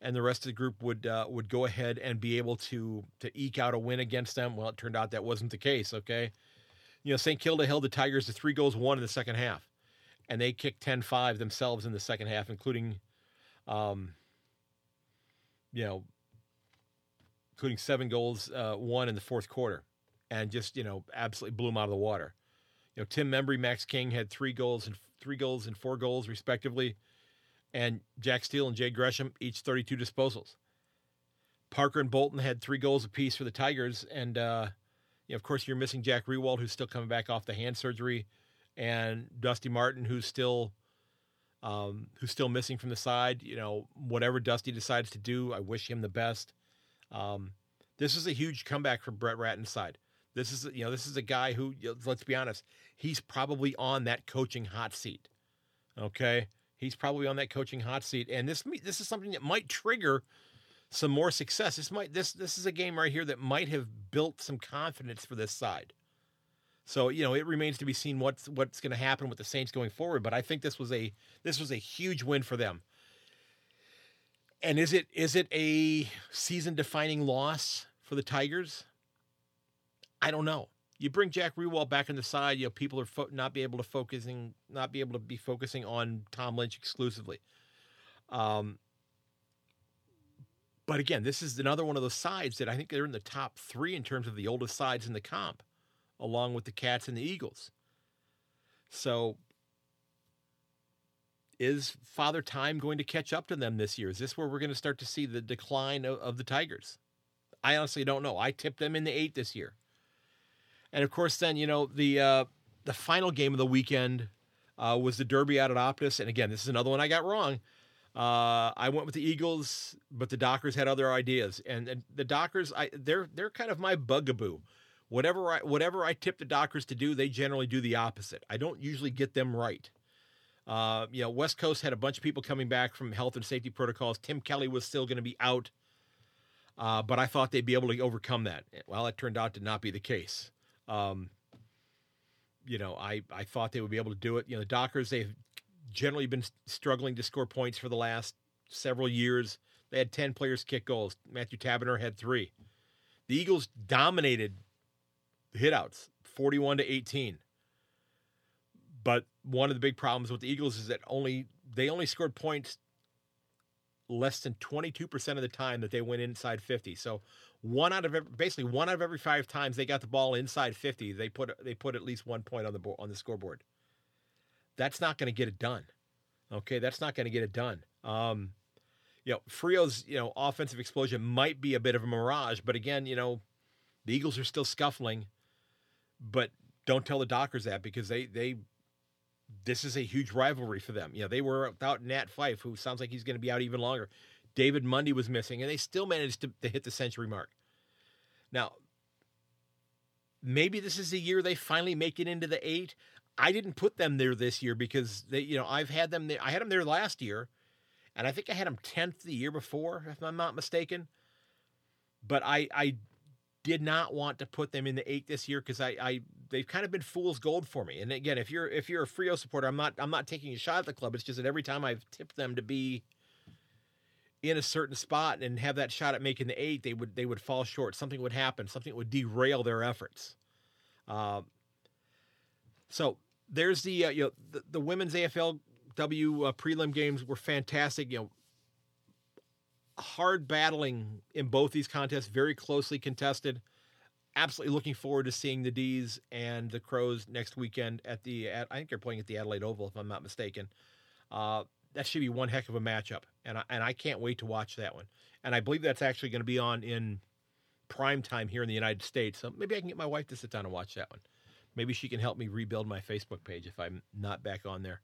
and the rest of the group would uh, would go ahead and be able to to eke out a win against them. Well, it turned out that wasn't the case. Okay, you know St. Kilda held the Tigers to three goals one in the second half, and they kicked 10-5 themselves in the second half, including, um, you know, including seven goals uh, one in the fourth quarter and just you know absolutely blew him out of the water. You know, Tim Membrey, Max King had three goals and three goals and four goals respectively, and Jack Steele and Jay Gresham each 32 disposals. Parker and Bolton had three goals apiece for the Tigers, and uh, you know, of course, you're missing Jack Riewoldt, who's still coming back off the hand surgery, and Dusty Martin, who's still um, who's still missing from the side. You know, whatever Dusty decides to do, I wish him the best. Um, this is a huge comeback from Brett Ratten's side. This is you know this is a guy who let's be honest, he's probably on that coaching hot seat. Okay, he's probably on that coaching hot seat, and this this is something that might trigger some more success. This might this this is a game right here that might have built some confidence for this side. So you know, it remains to be seen what's what's going to happen with the Saints going forward. But I think this was a this was a huge win for them. And is it is it a season defining loss for the Tigers? I don't know. You bring Jack Riewoldt back on the side, you know, people are fo- not be able to focusing, not be able to be focusing on Tom Lynch exclusively. Um, but again, this is another one of those sides that I think they're in the top three in terms of the oldest sides in the comp, along with the Cats and the Eagles. So is Father Time going to catch up to them this year? Is this where we're going to start to see the decline of, of the Tigers? I honestly don't know. I tipped them in the eight this year, and of course, then you know the uh, the final game of the weekend uh, was the Derby out at Optus, and again, this is another one I got wrong. Uh, I went with the Eagles, but the Dockers had other ideas, and, and the Dockers, I they're they're kind of my bugaboo. Whatever I whatever I tip the Dockers to do, they generally do the opposite. I don't usually get them right. Uh, you know, West Coast had a bunch of people coming back from health and safety protocols. Tim Kelly was still going to be out, uh, but I thought they'd be able to overcome that. Well, it turned out to not be the case. Um, you know, I, I thought they would be able to do it. You know, the Dockers, they've generally been struggling to score points for the last several years. They had 10 players kick goals. Matthew Taberner had three. The Eagles dominated the hitouts, 41 to 18. But one of the big problems with the Eagles is that only they only scored points less than 22% of the time that they went inside 50. So one out of every, basically one out of every 5 times they got the ball inside 50, they put they put at least one point on the board on the scoreboard. That's not going to get it done. Okay, that's not going to get it done. Um, you know, Freo's you know offensive explosion might be a bit of a mirage, but again, you know, the Eagles are still scuffling. But don't tell the Dockers that because they they this is a huge rivalry for them. You know, they were without Nat Fyfe, who sounds like he's going to be out even longer. David Mundy was missing, and they still managed to, to hit the century mark. Now, maybe this is the year they finally make it into the eight. I didn't put them there this year because they, you know, I've had them there. I had them there last year, and I think I had them tenth the year before, if I'm not mistaken. But I, I did not want to put them in the eight this year because I, I they've kind of been fool's gold for me. And again, if you're if you're a Freo supporter, I'm not I'm not taking a shot at the club. It's just that every time I've tipped them to be in a certain spot and have that shot at making the eight, they would they would fall short. Something would happen. Something would derail their efforts. Uh, so there's the uh, you know the, the women's AFLW uh, prelim games were fantastic. You know, hard battling in both these contests, very closely contested. Absolutely looking forward to seeing the D's and the Crows next weekend at the. At, I think they're playing at the Adelaide Oval, if I'm not mistaken. Uh, that should be one heck of a matchup, and I, and I can't wait to watch that one. And I believe that's actually going to be on in prime time here in the United States. So maybe I can get my wife to sit down and watch that one. Maybe she can help me rebuild my Facebook page if I'm not back on there.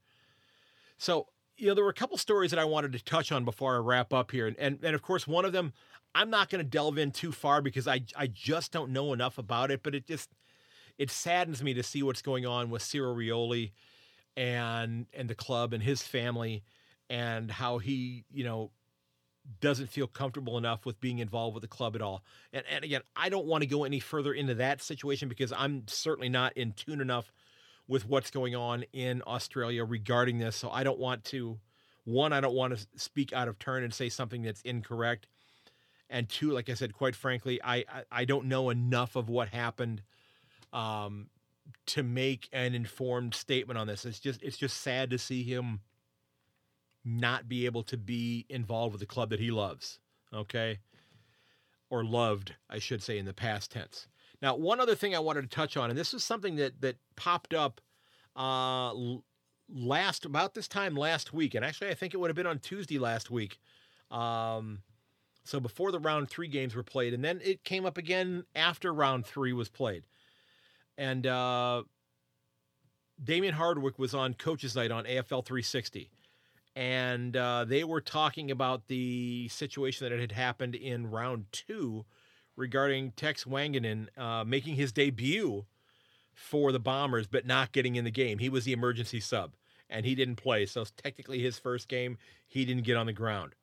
So you know, there were a couple stories that I wanted to touch on before I wrap up here. And, and, and of course, one of them, I'm not going to delve in too far because I, I just don't know enough about it, but it just, it saddens me to see what's going on with Cyril Rioli and, and the club and his family and how he, you know, doesn't feel comfortable enough with being involved with the club at all. And, and again, I don't want to go any further into that situation because I'm certainly not in tune enough with what's going on in Australia regarding this. So I don't want to, one, I don't want to speak out of turn and say something that's incorrect. And two, like I said, quite frankly, I, I, I don't know enough of what happened um, to make an informed statement on this. It's just it's just sad to see him not be able to be involved with the club that he loves. Okay. Or loved, I should say, in the past tense. Now, one other thing I wanted to touch on, and this is something that that popped up uh, last about this time last week, and actually I think it would have been on Tuesday last week. Um, so before the round three games were played, and then it came up again after round three was played, and uh, Damien Hardwick was on Coaches Night on AFL 360, and uh, they were talking about the situation that had happened in round two regarding Tex Wanganeen uh, making his debut for the Bombers, but not getting in the game. He was the emergency sub. and he didn't play. So technically, his first game, he didn't get on the ground.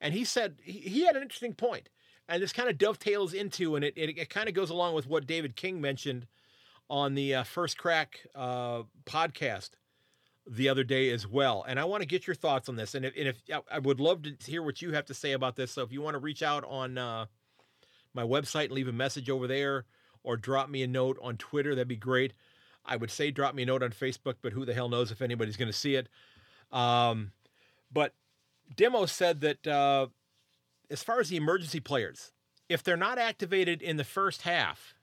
And he said he, had an interesting point, and this kind of dovetails into, and it, it, it kind of goes along with what David King mentioned on the uh, First Crack uh, podcast the other day as well. And I want to get your thoughts on this. And if, and if I would love to hear what you have to say about this. So if you want to reach out on uh, my website and leave a message over there, or drop me a note on Twitter, that'd be great. I would say drop me a note on Facebook, but who the hell knows if anybody's going to see it. Um, but Dimma said that uh, as far as the emergency players, if they're not activated in the first half,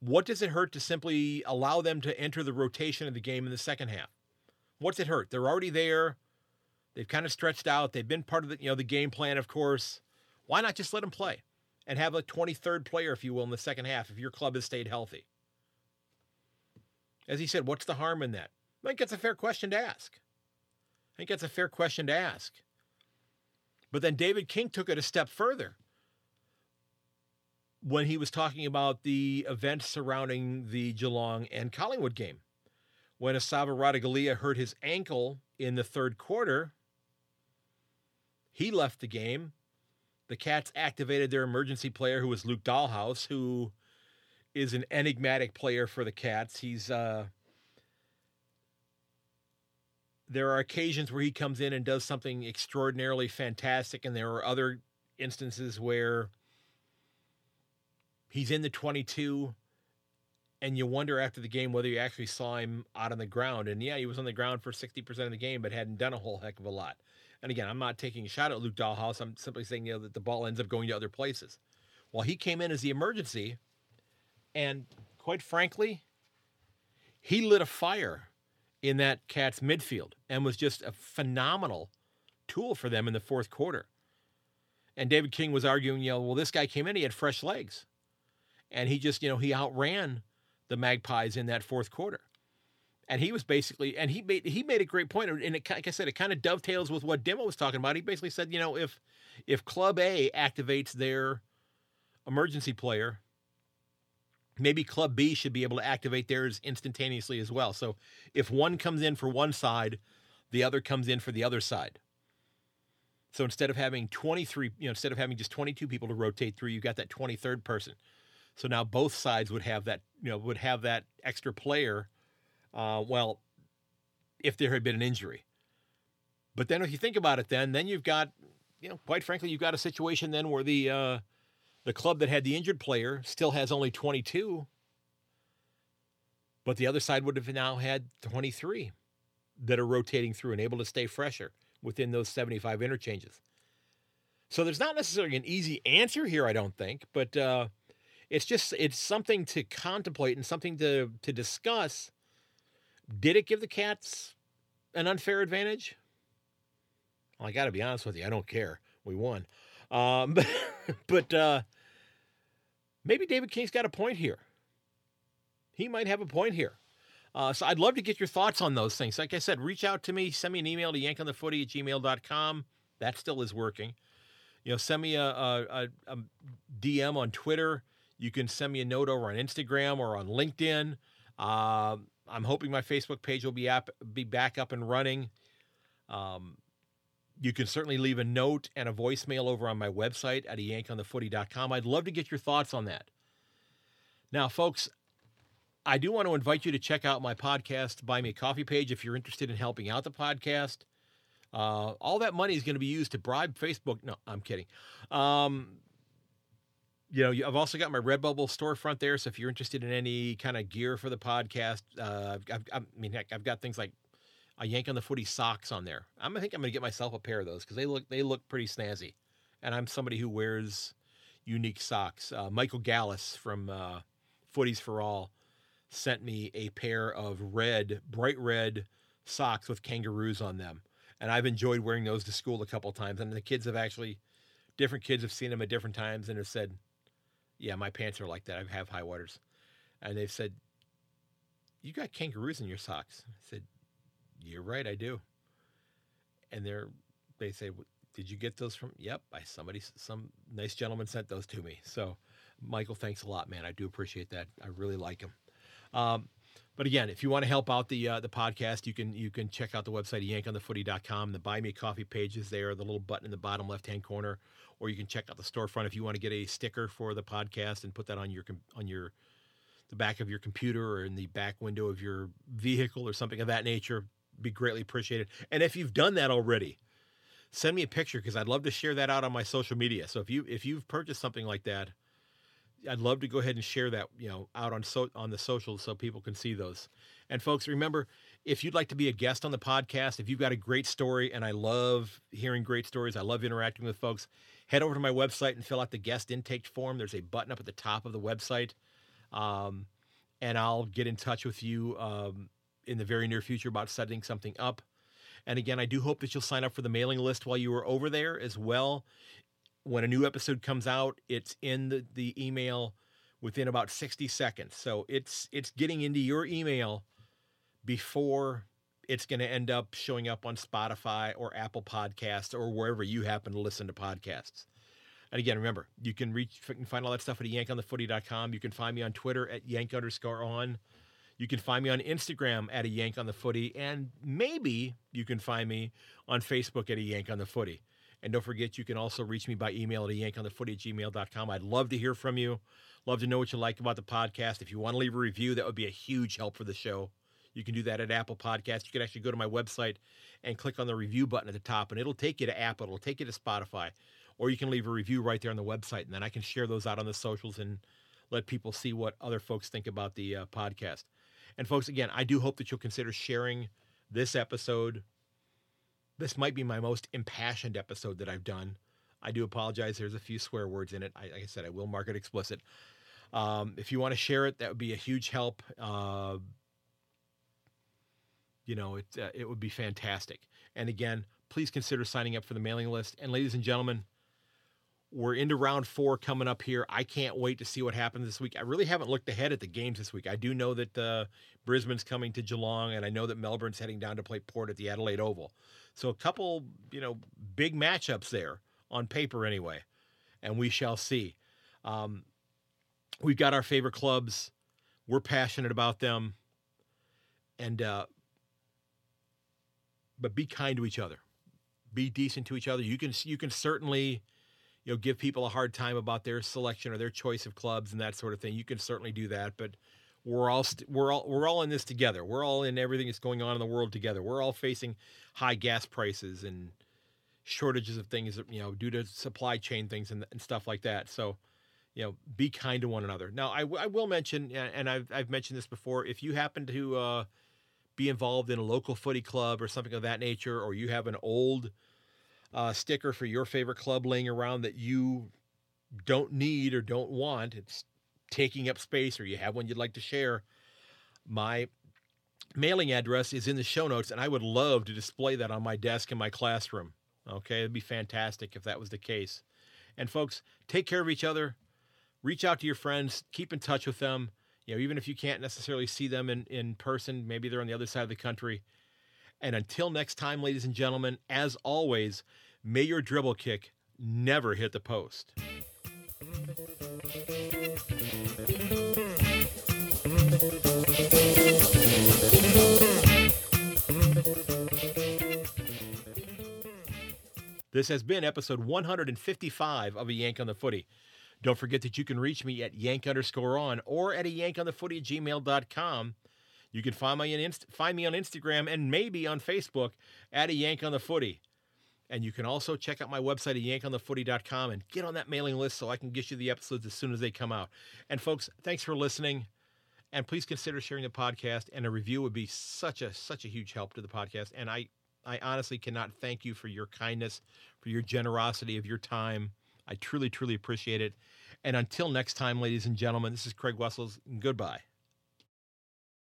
what does it hurt to simply allow them to enter the rotation of the game in the second half? What's it hurt? They're already there. They've kind of stretched out. They've been part of the you know the game plan, of course. Why not just let them play and have a 23rd player, if you will, in the second half if your club has stayed healthy? As he said, what's the harm in that? I think that's a fair question to ask. I think that's a fair question to ask. But then David King took it a step further when he was talking about the events surrounding the Geelong and Collingwood game. When Esava Ratugolea hurt his ankle in the third quarter, he left the game. The Cats activated their emergency player, who was Luke Dahlhaus, who is an enigmatic player for the Cats. He's uh, there are occasions where he comes in and does something extraordinarily fantastic, and there are other instances where he's in the 22 and you wonder after the game whether you actually saw him out on the ground. And yeah, he was on the ground for 60% of the game, but hadn't done a whole heck of a lot. And again, I'm not taking a shot at Luke Dahlhaus. I'm simply saying you know, that the ball ends up going to other places. Well, he came in as the emergency, and quite frankly, he lit a fire in that Cats midfield and was just a phenomenal tool for them in the fourth quarter. And David King was arguing, you know, well, this guy came in, he had fresh legs. And he just, you know, he outran the Magpies in that fourth quarter. And he was basically, and he made he made a great point, and it, like I said, it kind of dovetails with what Dimma was talking about. He basically said, you know, if if Club A activates their emergency player maybe Club B should be able to activate theirs instantaneously as well. So if one comes in for one side, the other comes in for the other side. So instead of having 23, you know, instead of having just 22 people to rotate through, you got that 23rd person. So now both sides would have that, you know, would have that extra player. Uh, well, if there had been an injury. But then if you think about it, then then you've got, you know, quite frankly, you've got a situation then where the uh, the club that had the injured player still has only 22, but the other side would have now had 23 that are rotating through and able to stay fresher within those 75 interchanges. So there's not necessarily an easy answer here, I don't think, but uh, it's just it's something to contemplate and something to to discuss. Did it give the Cats an unfair advantage? Well, I got to be honest with you, I don't care. We won, um, but [LAUGHS] but uh, maybe David King's got a point here. He might have a point here. Uh, so I'd love to get your thoughts on those things. Like I said, reach out to me, send me an email to yankonthefooty at gmail.com. That still is working. You know, send me a, a, a, DM on Twitter. You can send me a note over on Instagram or on LinkedIn. Uh, I'm hoping my Facebook page will be, up, be back up and running. Um, you can certainly leave a note and a voicemail over on my website at yankonthefooty.com. I'd love to get your thoughts on that. Now, folks, I do want to invite you to check out my podcast, Buy Me a Coffee page, if you're interested in helping out the podcast. Uh, all that money is going to be used to bribe Facebook. No, I'm kidding. Um, you know, I've also got my Redbubble storefront there. So if you're interested in any kind of gear for the podcast, uh, I've, i mean, heck, I've got things like a yank on the footy socks on there. I'm I think I'm gonna get myself a pair of those because they look they look pretty snazzy, and I'm somebody who wears unique socks. Uh, Michael Gallus from uh, Footies for All sent me a pair of red, bright red socks with kangaroos on them, and I've enjoyed wearing those to school a couple times. And the kids have actually, different kids have seen them at different times and have said, "Yeah, my pants are like that. I have high waters," and they've said, "You got kangaroos in your socks." I said, you're right, I do. And they're they say, did you get those from? Yep, I somebody some nice gentleman sent those to me. So, Michael, thanks a lot, man. I do appreciate that. I really like them. Um, But again, if you want to help out the uh, the podcast, you can you can check out the website yankonthefooty.com. The buy me coffee page is there, the little button in the bottom left hand corner, or you can check out the storefront if you want to get a sticker for the podcast and put that on your on your the back of your computer or in the back window of your vehicle or something of that nature. Be greatly appreciated. And if you've done that already, send me a picture because I'd love to share that out on my social media. So if you if you've purchased something like that, I'd love to go ahead and share that, you know, out on so on the socials so people can see those. And folks, remember, if you'd like to be a guest on the podcast, if you've got a great story, and I love hearing great stories, I love interacting with folks, head over to my website and fill out the guest intake form. There's a button up at the top of the website, um, and I'll get in touch with you um, in the very near future about setting something up. And again, I do hope that you'll sign up for the mailing list while you are over there as well when a new episode comes out, it's in the, the email within about 60 seconds. So it's it's getting into your email before it's going to end up showing up on Spotify or Apple Podcasts or wherever you happen to listen to podcasts. And again, remember, you can reach you can find all that stuff at yankonthefooty.com. You can find me on Twitter at yank underscore on. You can find me on Instagram at a yank on the footy, and maybe you can find me on Facebook at a yank on the footy. And don't forget, you can also reach me by email at yankonthefooty. I'd love to hear from you. Love to know what you like about the podcast. If you want to leave a review, that would be a huge help for the show. You can do that at Apple Podcasts. You can actually go to my website and click on the review button at the top, and it'll take you to Apple, it'll take you to Spotify, or you can leave a review right there on the website, and then I can share those out on the socials and let people see what other folks think about the uh, podcast. And folks, again, I do hope that you'll consider sharing this episode this might be my most impassioned episode that I've done. I do apologize. There's a few swear words in it. I, like I said, I will mark it explicit. Um, if you want to share it, that would be a huge help. Uh, you know, it uh, it would be fantastic. And again, please consider signing up for the mailing list. And ladies and gentlemen, we're into round four coming up here. I can't wait to see what happens this week. I really haven't looked ahead at the games this week. I do know that uh, Brisbane's coming to Geelong, and I know that Melbourne's heading down to play Port at the Adelaide Oval. So a couple, you know, big matchups there on paper anyway, and we shall see. Um, we've got our favorite clubs. We're passionate about them, and uh, but be kind to each other. Be decent to each other. You can you can certainly you know give people a hard time about their selection or their choice of clubs and that sort of thing. You can certainly do that, but we're all we st- we're all we're all in this together. We're all in everything that's going on in the world together. We're all facing high gas prices and shortages of things, you know, due to supply chain things and, and stuff like that. So, you know, be kind to one another. Now, I, I will mention, and I've I've mentioned this before. If you happen to uh, be involved in a local footy club or something of that nature, or you have an old uh, sticker for your favorite club laying around that you don't need or don't want, it's taking up space or you have one you'd like to share, my mailing address is in the show notes, and I would love to display that on my desk in my classroom. Okay, it'd be fantastic if that was the case. And folks, take care of each other. Reach out to your friends. Keep in touch with them. You know, even if you can't necessarily see them in, in person, maybe they're on the other side of the country. And until next time, ladies and gentlemen, as always, may your dribble kick never hit the post. This has been episode 155 of A Yank on the Footy. Don't forget that you can reach me at yank underscore on or at a yank on the footy at gmail.com. You can find me, on Inst- find me on Instagram and maybe on Facebook at a yank on the footy. And you can also check out my website at yankonthefooty.com and get on that mailing list so I can get you the episodes as soon as they come out. And folks, thanks for listening. And please consider sharing the podcast and a review would be such a such a huge help to the podcast. And I I honestly cannot thank you for your kindness, for your generosity of your time. I truly, truly appreciate it. And until next time, ladies and gentlemen, this is Craig Wessels. Goodbye.